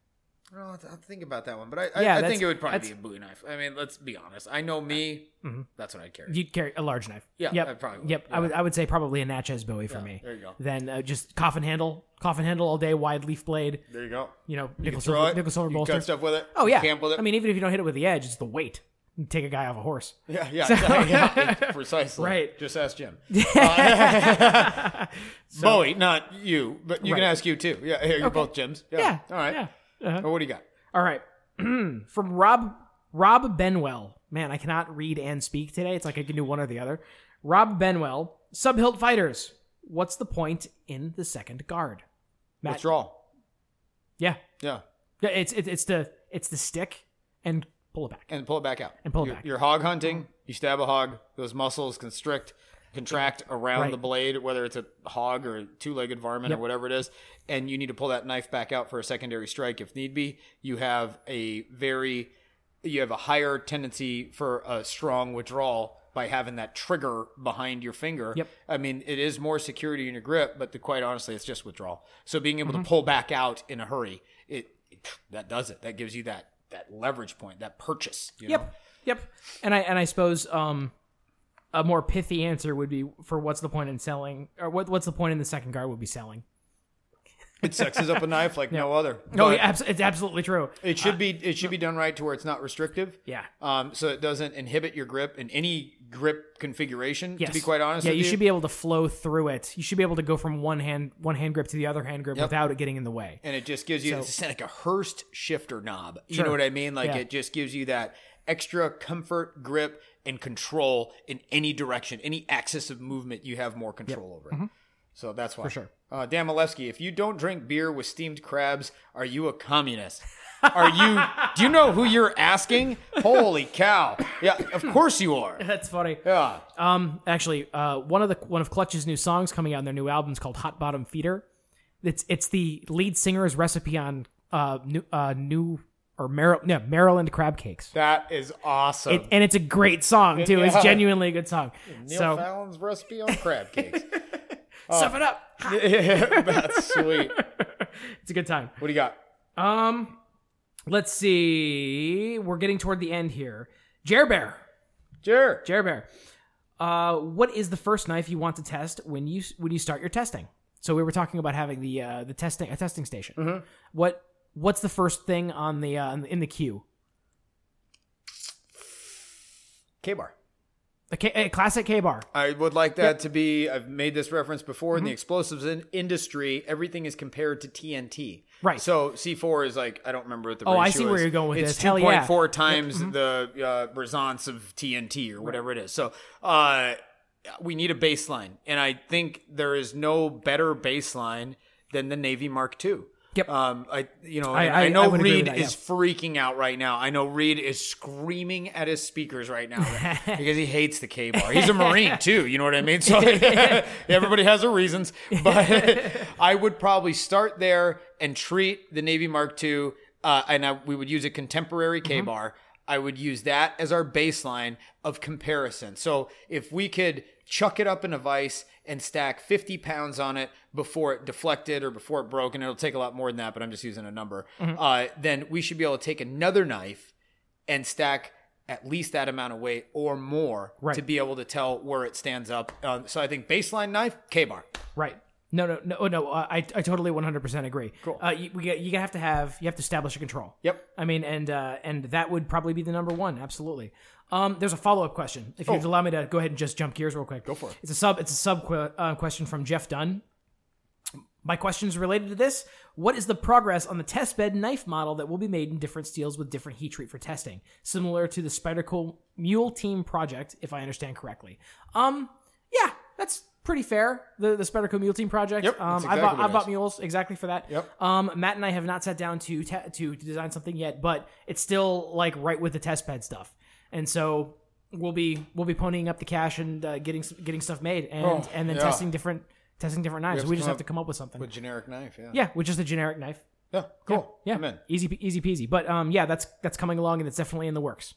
I don't know, I'll think about that one, but I, Mm-hmm. Yeah, I, I think it would probably be a Bowie knife. I mean, let's be honest. I know me. That's what I'd carry. You'd carry a large knife. Yeah, Yep. I probably would. Yep. I would. I would say probably a Natchez Bowie for Yeah, me. there you go. Then uh, just coffin handle, coffin handle all day, wide leaf blade. there you go. You know, You nickel can silver, it. nickel silver you bolster. cut stuff with it. Oh yeah. camp with it. I mean, even if you don't hit it with the edge, it's the weight. Take a guy off a horse. yeah, yeah, exactly. precisely. Right. Just ask Jim. Uh, Bowie, not you, but you can ask you too. Yeah, here, you're both Jims. Yeah. Yeah. All right. Yeah. Uh-huh. What do you got? All right. From Rob Rob Benwell. Man, I cannot read and speak today. It's like I can do one or the other. Rob Benwell. Subhilt fighters. What's the point in the second guard? Matt. Withdrawal. Yeah. Yeah. Yeah. It's it's it's the it's the stick and pull it back. and pull it back out. And pull it you're, back. You're hog hunting. You stab a hog. Those muscles constrict, contract around Right. the blade, whether it's a hog or a two-legged varmint or whatever it is, and you need to pull that knife back out for a secondary strike if need be. You have a very, you have a higher tendency for a strong withdrawal by having that trigger behind your finger. Yep. I mean, it is more security in your grip, but the, quite honestly, it's just withdrawal. So being able Mm-hmm. to pull back out in a hurry, it, it that does it. That gives you that that leverage point, that purchase. You know? Yep. Yep. And I and I suppose um a more pithy answer would be for what's the point in selling or what what's the point in the second guard would be selling. It sexes up a knife like no other. No, yeah, abs- it's absolutely true. it should be it should be done right to where it's not restrictive. Yeah. Um, so it doesn't inhibit your grip in any grip configuration. Yes. To be quite honest, yeah, with you you, should be able to flow through it. You should be able to go from one hand one hand grip to the other hand grip Yep. without it getting in the way. and it just gives you So- it's like a Hurst shifter knob. You Sure. know what I mean? Like Yeah. it just gives you that extra comfort, grip, and control in any direction, any axis of movement. You have more control over it. So that's why. For Mm-hmm. sure. Uh, Dan Malevsky, if you don't drink beer with steamed crabs, are you a communist? Are you? do you know who you're asking? Holy cow! Yeah, of course you are. That's funny. Yeah. Um, actually, uh, one of the one of Clutch's new songs coming out in their new album is called "Hot Bottom Feeder." It's it's the lead singer's recipe on uh new uh new or Mar- yeah, Maryland crab cakes. That is awesome. It, and it's a great song too. It's genuinely a good song. Neil so Fallon's recipe on crab cakes. stuff it up. That's sweet. It's a good time. What do you got? Um, let's see. We're getting toward the end here. Jer Bear. Sure. Jer Bear. Uh, what is the first knife you want to test when you when you start your testing? So we were talking about having the uh, the testing a testing station. Mm-hmm. What what's the first thing on the uh, in the queue? Ka-Bar. A, K, a classic Ka-Bar. I would like that to be. I've made this reference before in Mm-hmm. the explosives in industry. Everything is compared to TNT. Right. So C4 is like I don't remember what the. Oh, I ratio see where is. you're going with it's this. Hell yeah. Mm-hmm. 2.4 times the uh, resonance of TNT or whatever it is. So uh, we need a baseline, and I think there is no better baseline than the Navy Mark II. Yep. Um, I you know I- I, I- know I Reed that, is freaking out right now. I know Reed is screaming at his speakers right now because he hates the Ka-Bar. He's a Marine too. You know what I mean? So everybody has their reasons, but I would probably start there and treat the Navy Mark II, uh, and I, we would use a contemporary K Mm-hmm. bar. I would use that as our baseline of comparison. So if we could chuck it up in a vise and stack 50 pounds on it before it deflected or before it broke, and it'll take a lot more than that, but I'm just using a number, Mm-hmm. uh, then we should be able to take another knife and stack at least that amount of weight or more Right. to be able to tell where it stands up. Um, so I think baseline knife, Ka-Bar. Right. No, no, no, no. Uh, I, I totally 100% agree. Cool. Uh, you, we, you have to have, you have to establish a control. Yep. I mean, and uh, and that would probably be the number one. Absolutely. Um, there's a follow up question. If you'd allow me to go ahead and just jump gears real quick. Go for it. It's a sub. It's a sub que- uh, question from Jeff Dunn. My question is related to this. What is the progress on the test bed knife model that will be made in different steels with different heat treat for testing, similar to the Spyderco Mule Team project, if I understand correctly? Um, yeah, that's pretty fair. The the Spyderco Mule Team project. Yep, um, that's I exactly bought what I it bought is. mules exactly for that. Yep. Um, Matt and I have not sat down to te- to design something yet, but it's still like right with the test bed stuff, and so we'll be we'll be ponying up the cash and uh, getting getting stuff made, and Oh, and then yeah. testing different testing different knives. have We, just have to come up with something. With generic knife, yeah. yeah, with just a generic knife. Yeah, cool. Yeah, in. easy easy peasy. But um, yeah, that's that's coming along, and it's definitely in the works.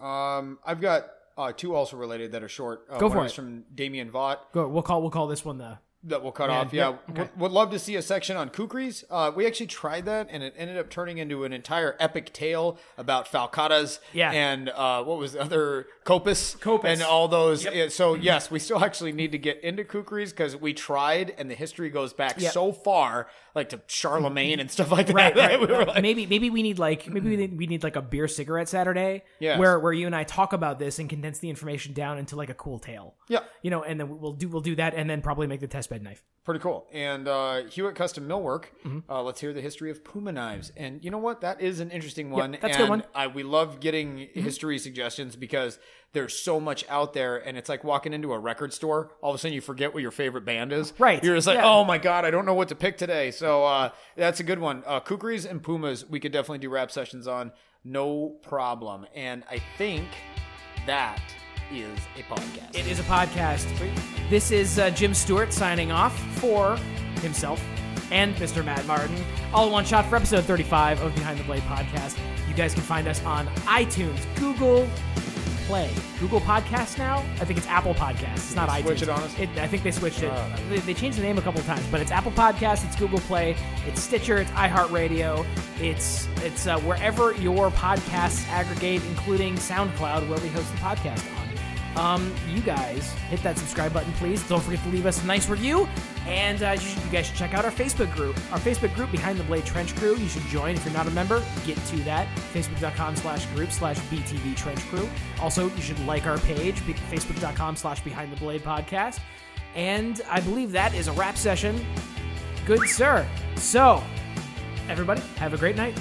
Um, I've got uh, two also related that are short. Uh, Go for it. from Damien Vaught. Go. We'll call we'll call this one the. That we'll cut Yeah, off. Yeah, yeah, okay. would, love to see a section on kukris. Uh, we actually tried that, and it ended up turning into an entire epic tale about falcatas. Yeah. and uh, what was the other kopis, Kopis. and all those. Yeah, so yes, we still actually need to get into kukris because we tried, and the history goes back Yeah. so far, like to Charlemagne and stuff like that. Right, right. we like, maybe maybe we need like maybe we need, we need like a beer cigarette Saturday, Yes. where where you and I talk about this and condense the information down into like a cool tale. Yeah. you know, and then we'll do we'll do that, and then probably make the test bed knife. Pretty cool. And uh, Hewitt Custom Millwork, Mm-hmm. uh, let's hear the history of Puma knives. And you know what? That is an interesting one. that's a good one. Mm-hmm. I, we love getting history suggestions because there's so much out there. And it's like walking into a record store. All of a sudden, you forget what your favorite band is. Right. You're just like, Yeah. oh my God, I don't know what to pick today. So uh, that's a good one. Uh, Kukris and Pumas, we could definitely do rap sessions on. No problem. And I think that is a podcast. It is a podcast. This is uh, Jim Stewart signing off for himself and Mr. Matt Martin. All in one shot for episode 35 of Behind the Blade podcast. You guys can find us on iTunes, Google Play, Google Podcasts now. I think it's Apple Podcasts. It's not iTunes. switch it on us? It, I think they switched it. They, they changed the name a couple of times, but it's Apple Podcasts, it's Google Play, it's Stitcher, it's iHeartRadio, it's it's uh, wherever your podcasts aggregate, including SoundCloud, where we host the podcast on. Um, you guys hit that subscribe button, please. Don't forget to leave us a nice review, and uh, you, should, you guys should check out our Facebook group. Our Facebook group, Behind the Blade Trench Crew. You should join if you're not a member. Get to that. Facebook.com slash group slash BTB Trench Crew. Also, you should like our page, Facebook.com slash Behind the Blade Podcast. And I believe that is a wrap session. Good sir. So, everybody, have a great night.